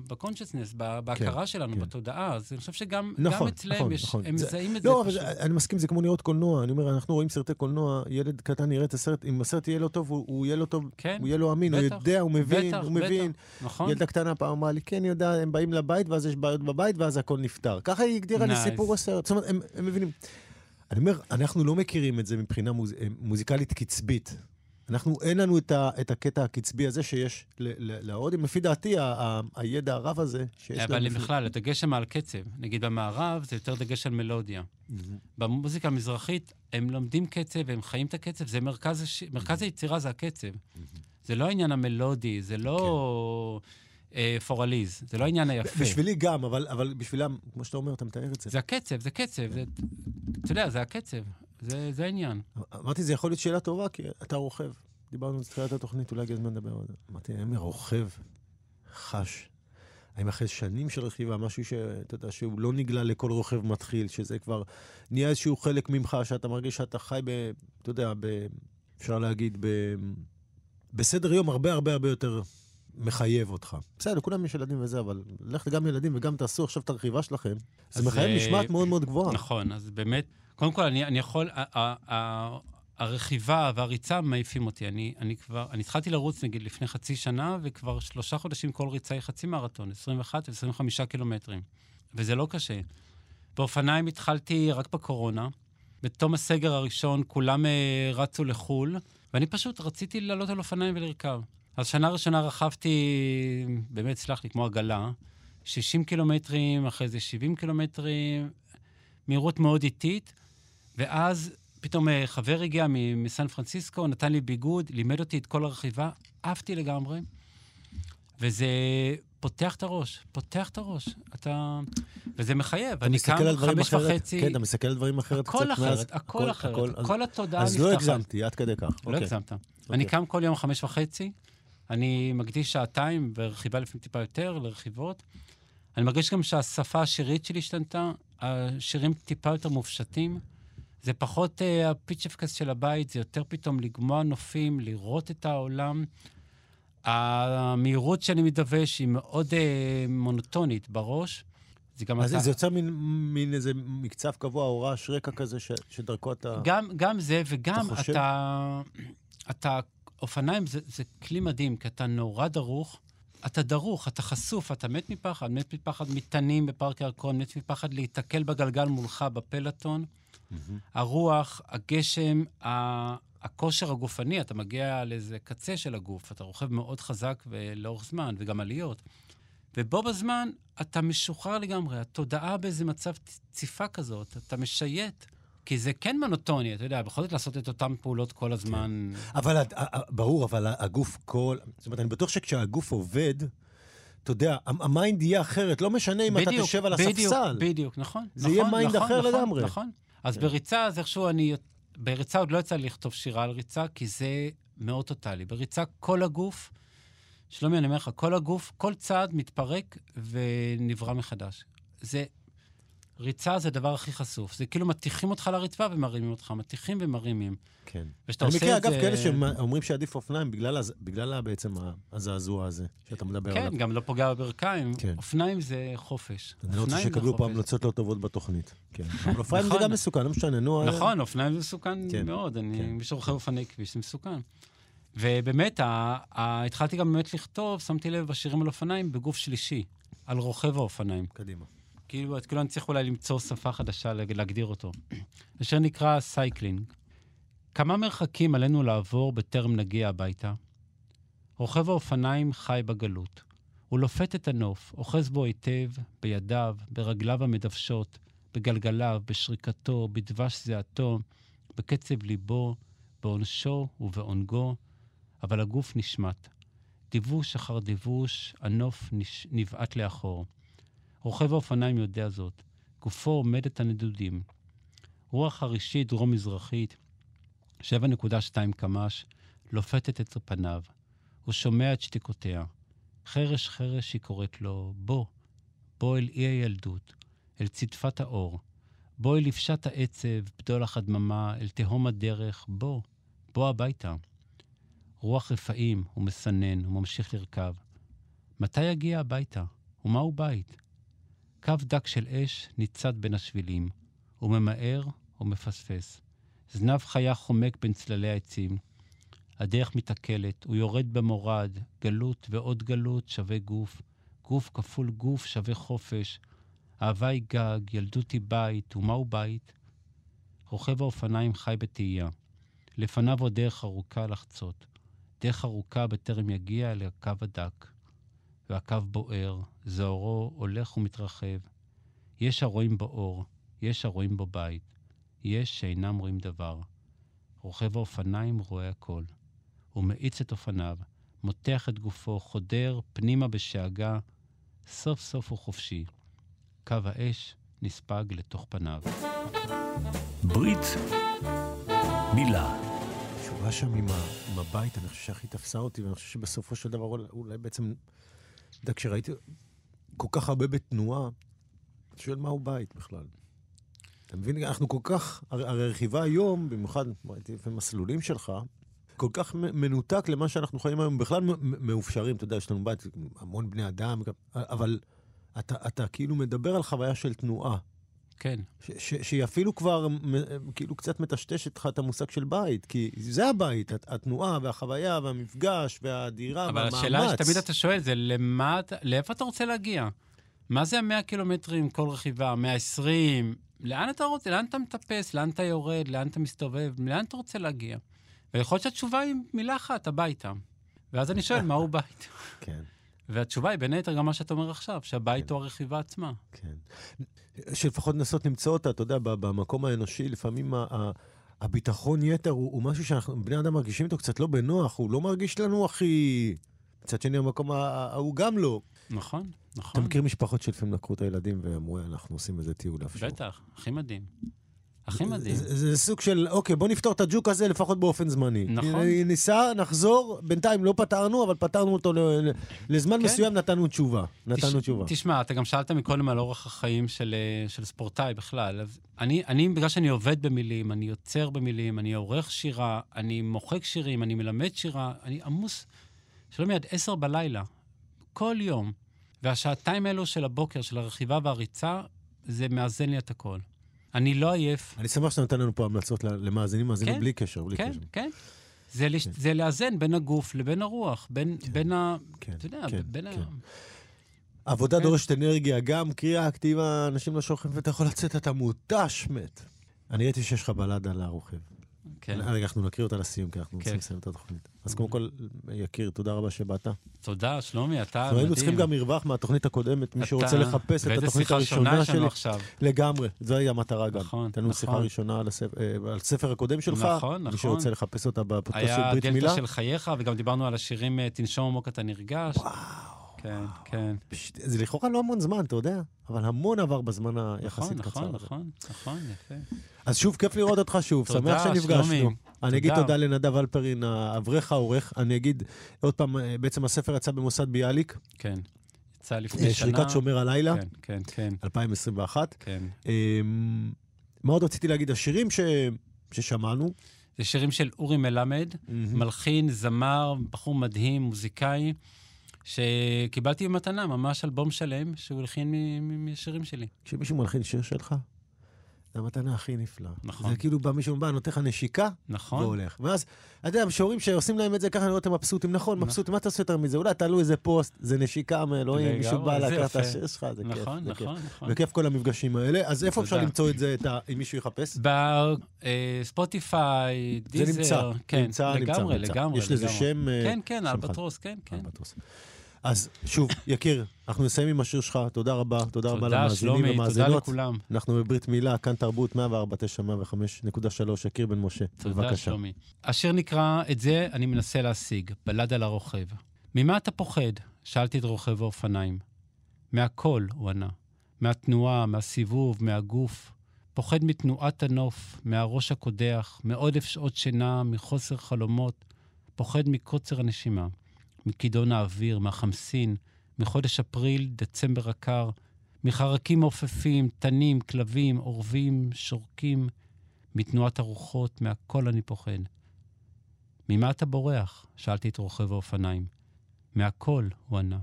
בקונשסנס, בהכרה שלנו, כן. בתודעה, אז אני חושב שגם נכון, אצלם נכון, יש, נכון. הם זה- מזהים את זה לא, אבל פשוט. אני מסכים, זה כמו לראות קולנוע. אני אומר, אנחנו רואים סרטי קולנוע, ילד קטן יראה את הסרט, אם הסרט יהיה לו טוב, הוא, הוא יהיה לו טוב, כן, הוא יהיה לו אמין, הוא בטח, יודע, הוא מבין, בטח, הוא מבין. בטח, נכון? ילדה קטנה פעם אמרה לי, כן, יודע, הם באים לבית, ואז יש בעיות בבית, ואז הכל נפתר. ככה היא הגדירה לי. סיפור הסרט. זאת אומרת, הם מבינים. אני אומר, אנחנו לא מכירים את זה מבחינה מוז... אה, מוזיקלית קצבית. אנחנו, אין לנו את, ה, את הקטע הקצבי הזה שיש להודים. לפי דעתי, ה, ה, הידע הרב הזה שיש להם... אבל לפני- בכלל, הדגש שם על קצב. נגיד במערב זה יותר דגש על מלודיה. במוזיקה המזרחית הם לומדים קצב והם חיים את הקצב, זה מרכז, הש... מרכז היצירה זה הקצב. זה לא העניין המלודי, זה לא אה, פורליז, זה לא העניין היפה. בשבילי גם, אבל, אבל בשבילם, כמו שאתה אומר, אתה מתאר את זה. זה הקצב, זה קצב, זה, אתה יודע, זה הקצב, זה, זה העניין. אמרתי, זה יכול להיות שאלה טובה, כי אתה רוכב. דיברנו על תחילת התוכנית, אולי הגיע הזמן לדבר על זה. אמרתי, האם רוכב, חש, האם אחרי שנים של רכיבה, משהו שאתה יודע, שהוא לא נגלה לכל רוכב מתחיל, שזה כבר נהיה איזשהו חלק ממך, שאתה מרגיש שאתה חי ב... אתה יודע, ב... אפשר להגיד, ב... בסדר יום הרבה הרבה הרבה יותר מחייב אותך. בסדר, לכולם יש ילדים וזה, אבל לך גם ילדים וגם תעשו עכשיו את הרכיבה שלכם. זה אז, מחייב אה, משמעת מאוד מאוד גבוהה. נכון, אז באמת, קודם כל, אני, אני יכול, הרכיבה והריצה מעיפים אותי. אני, אני כבר, אני התחלתי לרוץ נגיד לפני חצי שנה, וכבר שלושה חודשים כל ריצה היא חצי מרתון, 21 ו-25 קילומטרים. וזה לא קשה. באופניים התחלתי רק בקורונה. בתום הסגר הראשון כולם אה, רצו לחו"ל, ואני פשוט רציתי לעלות על אופניים ולרכב. אז שנה ראשונה רכבתי, באמת, סלח לי, כמו עגלה, 60 קילומטרים, אחרי זה 70 קילומטרים, מהירות מאוד איטית, ואז פתאום אה, חבר הגיע מסן פרנסיסקו, נתן לי ביגוד, לימד אותי את כל הרכיבה, עפתי לגמרי, וזה פותח את הראש, פותח את הראש. אתה... וזה מחייב. אתה אני קם חמש אחרת, וחצי, כן, אתה מסתכל על דברים אחרת הכל קצת אחרת, מאז- הכל אחרת, אז- כל התודעה אז לא נפתחת. הגזמתי, עד כדי כך. לא אוקיי. הגזמת. אוקיי. אני קם כל יום חמש וחצי, אני מקדיש שעתיים, ורכיבה לפעמים טיפה יותר, לרכיבות. אני מרגיש גם שהשפה השירית שלי השתנתה, השירים טיפה יותר מופשטים. זה פחות uh, הפיצ'פקס של הבית, זה יותר פתאום לגמוע נופים, לראות את העולם. המהירות שאני מתדווש היא מאוד uh, מונוטונית בראש. זה גם אז אתה... זה יוצר מין- מין איזה מקצב קבוע או רעש רקע כזה, ש- שדרכו אתה... גם, גם זה, וגם אתה חושב? אתה, אתה, אופניים זה, זה כלי מדהים, כי אתה נורא דרוך, אתה דרוך, אתה חשוף, אתה מת מפחד, מת מפחד מתנים בפארק ירקון, מת מפחד להיתקל בגלגל מולך בפלטון. הרוח, הגשם, ה- הכושר הגופני, אתה מגיע לאיזה קצה של הגוף, אתה רוכב מאוד חזק ולאורך זמן, וגם עליות. ובו בזמן אתה משוחרר לגמרי, התודעה באיזה מצב ציפה כזאת, אתה משייט. כי זה כן מונוטוני, אתה יודע, בכל זאת לעשות את אותן פעולות כל הזמן. אבל הד- ה- ה- ברור, אבל הגוף כל... זאת אומרת, אני בטוח שכשהגוף עובד, אתה יודע, המ- ה mind יהיה אחרת, לא משנה אם אתה בדיוק, תשב על בדיוק, הספסל. בדיוק, נכון. זה נכון, יהיה mind נכון, אחר נכון, לגמרי. נכון. אז בריצה, אז איכשהו אני... בריצה עוד לא יצא לי לכתוב שירה על ריצה, כי זה מאוד טוטאלי. בריצה כל הגוף, שלומי, אני אומר לך, כל הגוף, כל צעד מתפרק ונברא מחדש. זה... ריצה זה הדבר הכי חשוף. זה כאילו מטיחים אותך לרצפה ומרימים אותך, מטיחים ומרימים. כן. וכשאתה אני עושה מכיר, את אגב, זה... כאלה שאומרים שעדיף אופניים בגלל הז- בגלל בעצם הזעזוע הזה שאתה מדבר עליו. כן, גם לא פוגע בברכיים. כן. אופניים זה חופש. אני לא רוצה שיקבלו פה. המלצות לא טובות בתוכנית. כן. אבל אופניים זה נכון. גם מסוכן, לא משנה, נו. אה, נכון, אופניים זה מסוכן כן, מאוד. אני, כן. מי שרוכב אופני כביש זה מסוכן. ובאמת, ה, ה, התחלתי גם באמת לכתוב, שמתי לב בשירים על אופניים בגוף שלישי, על רוכב האופניים. קדימה. כאילו, את כאילו אני צריך אולי למצוא שפה חדשה, להג- להגדיר אותו. אשר נקרא cycling. כמה מרחקים עלינו לעבור בטרם נגיע הביתה? רוכב האופניים חי בגלות. הוא לופת את הנוף, אוחז בו היטב, בידיו, ברגליו המדוושות, בגלגליו, בשריקתו, בדבש זיעתו, בקצב ליבו, בעונשו ובעונגו, אבל הגוף נשמט. דיווש אחר דיווש, הנוף נש... נבעט לאחור. רוכב האופניים יודע זאת. גופו עומדת הנדודים. רוח חרישית דרום-מזרחית, 7.2 קמ"ש, לופתת את פניו. הוא שומע את שתיקותיה. חרש חרש היא קוראת לו, בוא, בוא אל אי הילדות, אל צדפת האור. בוא אל לפשט העצב, בדולח הדממה, אל תהום הדרך, בוא, בוא הביתה. רוח רפאים, הוא מסנן, הוא ממשיך לרכב. מתי יגיע הביתה? ומהו בית? קו דק של אש ניצד בין השבילים. הוא ממהר ומפספס. זנב חיה חומק בין צללי העצים. הדרך מתעכלת, הוא יורד במורד, גלות ועוד גלות שווה גוף. גוף כפול גוף שווה חופש. אהבה היא גג, ילדות היא בית, ומהו בית? רוכב האופניים חי בתהייה. לפניו עוד דרך ארוכה לחצות. דרך ארוכה בטרם יגיע אל הקו הדק. והקו בוער, זוהרו הולך ומתרחב. יש הרואים בו אור, יש הרואים בו בית. יש שאינם רואים דבר. רוכב האופניים רואה הכל. הוא מאיץ את אופניו, מותח את גופו, חודר פנימה בשאגה. סוף סוף הוא חופשי. קו האש נספג לתוך פניו. ברית מילה. שורה שם עם, הבית, אני חושב שהכי תפסה אותי, ואני חושב שבסופו של דבר אולי בעצם, אתה יודע, כשראיתי כל כך הרבה בתנועה, אני שואל מהו בית בכלל. אתה מבין? אנחנו כל כך, הרי, הרי רכיבה היום, במיוחד, ראיתי לפעמים מסלולים שלך, כל כך מנותק למה שאנחנו חיים היום. בכלל מאופשרים, אתה יודע, יש לנו בית, המון בני אדם, אבל אתה, אתה כאילו מדבר על חוויה של תנועה. כן. ש- ש- שהיא אפילו כבר כאילו קצת מטשטשת לך את המושג של בית, כי זה הבית, הת- התנועה והחוויה והמפגש והדירה אבל והמאמץ. השאלה שתמיד אתה שואל זה, למה, לאיפה אתה רוצה להגיע? מה זה המאה קילומטרים כל רכיבה? 120? לאן אתה רוצה? לאן אתה מטפס? לאן אתה יורד? לאן אתה מסתובב? לאן אתה רוצה להגיע? ויכול להיות שהתשובה היא מילה אחת, הביתה. ואז אני שואל, מהו בית? כן, והתשובה היא בין היתר גם מה שאתה אומר עכשיו, שהבית הוא הרכיבה עצמה. כן. שלפחות לנסות למצוא אותה, אתה יודע, במקום האנושי, לפעמים ה- הביטחון יתר הוא, הוא משהו שאנחנו, בני אדם מרגישים איתו קצת לא בנוח, הוא לא מרגיש לנו הכי... מצד שני, המקום ההוא גם לא. נכון, אתה נכון. מכיר משפחות שלפעמים לקחו את הילדים ואמרו, אנחנו עושים איזה טיול איפשהו. בטח, הכי מדהים. הכי מדהים. זה, זה סוג של, אוקיי, בוא נפתור את הג'וק הזה לפחות באופן זמני. נכון. נ- ניסע, נחזור, בינתיים לא פתרנו, אבל פתרנו אותו ל, לזמן כן. מסוים, נתנו תשובה. נתנו תש- תשובה. תשמע, אתה גם שאלת מקודם על אורח החיים של, אה, של ספורטאי בכלל. אז אני, אני, בגלל שאני עובד במילים, אני יוצר במילים, אני עורך שירה, אני מוחק שירים, אני מלמד שירה, אני עמוס, שלומי, עד עשר בלילה, כל יום. והשעתיים האלו של הבוקר, של הרכיבה והריצה, זה מאזן לי את הכל. אני לא עייף. אני שמח שאתה נותן לנו פה המלצות למאזינים, מאזינים כן, בלי קשר, בלי כן, קשר. כן. זה, לש... זה לאזן בין הגוף לבין הרוח, בין, בין ה... כן, אתה יודע, כן, בין כן. ה... עבודה כן. דורשת אנרגיה, גם קריאה, כתיבה, אנשים לא שוכחים ואתה יכול לצאת, אתה מותש, מת. אני ראיתי שיש לך בלדה על הרוכב. כן. רגע, אנחנו נקריא אותה לסיום, כי אנחנו כן. רוצים לסיים את התוכנית. אז קודם כל, יקיר, תודה רבה שבאת. תודה, שלומי, אתה אנחנו היינו מדהים. צריכים גם מרווח מהתוכנית הקודמת, מי שרוצה לחפש את התוכנית שיחה ראשונה הראשונה לנו שלי. לגמרי, זו הייתה המטרה גם. נכון, הייתה לנו שיחה נכון. ראשונה על הספר- אה, הקודם שלך. נכון, מי נכון. שרוצה לחפש אותה בפודקאסט של היה ברית מילה. דלתא של חייך, וגם דיברנו על השירים אה, תנשום עמוק אתה נרגש. וואו. כן, כן. זה לכאורה לא המון זמן, אתה יודע, אבל המון עבר בזמן נכון, היחסית קצר. נכון. נכון, נכון, יפה. אז שוב, כיף לראות אותך שוב, שמח שנפגשנו. אני אגיד תודה. לנדב אלפרין, האברך העורך. אני אגיד, עוד פעם, אה, בעצם הספר יצא במוסד ביאליק, כן. יצא לפני אה, שנה. שריקת שומר הלילה, כן, כן, כן, 2021. כן. אמ, מה עוד רציתי להגיד? השירים ש... ששמענו, זה שירים של אורי מלמד, מלחין, זמר, בחור מדהים, מוזיקאי, שקיבלתי במתנה, ממש אלבום שלם, שהוא הלחין מ- מ- מהשירים שלי. כשמישהו מלחין שיר שלך, זה המתנה הכי נפלאה. נכון. זה כאילו בא מישהו בא, נותן לך נשיקה, נכון? והולך. ואז, אתה יודע, שהורים שעושים להם את זה ככה, אני רואה אותם מבסוטים. נכון, מבסוטים, מה אתה עושה יותר מזה? אולי תעלו איזה פוסט, זה נשיקה מאלוהים, מישהו בא זה יפה. השיר שלך, זה כיף. נכון, זה. נכון, נכון. וכיף כל המפגשים האלה. אז איפה אפשר. למצוא את זה, אם מישהו יחפש? בספוטיפיי, זה דיזר. נמצא, כן, נמצא, נמצא, לגמרי. לגמרי. יש לזה. שם, אה, כן, כן, שם אלבטרוס, כן, כן. אז שוב, יקיר, אנחנו נסיים עם השיר שלך, תודה רבה, תודה רבה למאזינים שלומי, תודה ומאזינות. לכולם. אנחנו בברית מילה, כאן תרבות 104.9, 105.3, יקיר בן משה, תודה, בבקשה. שלומי. השיר נקרא, את זה אני מנסה להשיג, בלד על הרוכב. ממה אתה פוחד? שאלתי את רוכב האופניים. מהכל, הוא ענה. מהתנועה, מהסיבוב, מהגוף. פוחד מתנועת הנוף, מהראש הקודח, מעודף שעות שינה, מחוסר חלומות. פוחד מקוצר הנשימה, מכידון האוויר, מהחמסין, מחודש אפריל, דצמבר הקר, מחרקים מעופפים, תנים, כלבים, עורבים, שורקים, מתנועת הרוחות, מהכל אני פוחד. ממה אתה בורח? שאלתי את רוכב האופניים. מהכל, הוא ענה.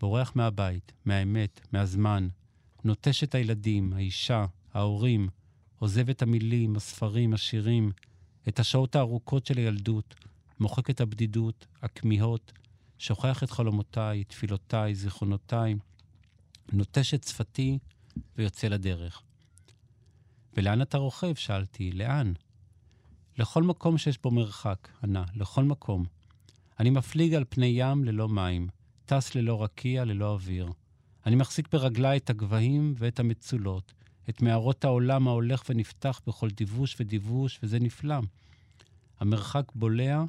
בורח מהבית, מהאמת, מהזמן. נוטש את הילדים, האישה, ההורים. עוזב את המילים, הספרים, השירים, את השעות הארוכות של הילדות. מוחק את הבדידות, הכמיהות. שוכח את חלומותיי, תפילותיי, זיכרונותיי. נוטש את שפתי ויוצא לדרך. ולאן אתה רוכב? שאלתי. לאן? לכל מקום שיש בו מרחק, ענה, לכל מקום. אני מפליג על פני ים ללא מים, טס ללא רקיע, ללא אוויר. אני מחזיק ברגליי את הגבהים ואת המצולות, את מערות העולם ההולך ונפתח בכל דיווש ודיווש, וזה נפלא. המרחק בולע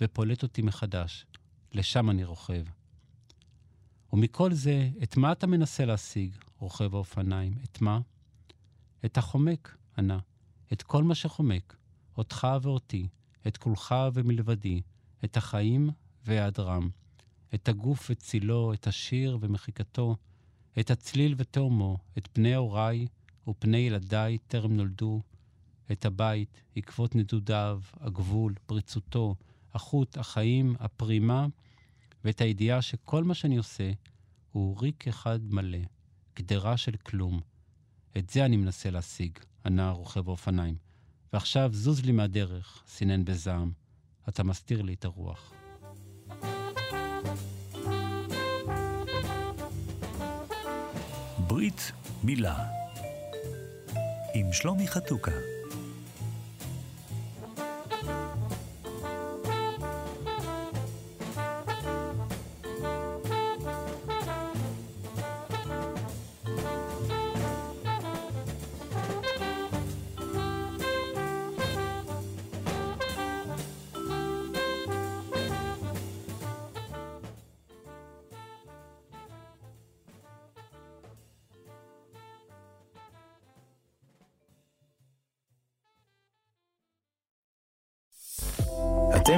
ופולט אותי מחדש. לשם אני רוכב. ומכל זה, את מה אתה מנסה להשיג, רוכב האופניים? את מה? את החומק, ענה. את כל מה שחומק. אותך ואותי, את כולך ומלבדי, את החיים והיעדרם, את הגוף וצילו, את השיר ומחיקתו, את הצליל ותאומו, את פני הוריי ופני ילדיי טרם נולדו, את הבית, עקבות נדודיו, הגבול, פריצותו, החוט, החיים, הפרימה, ואת הידיעה שכל מה שאני עושה הוא ריק אחד מלא, גדרה של כלום. את זה אני מנסה להשיג, הנער רוכב האופניים. ועכשיו זוז לי מהדרך, סינן בזעם. אתה מסתיר לי את הרוח. ברית מילה עם שלומי חתוקה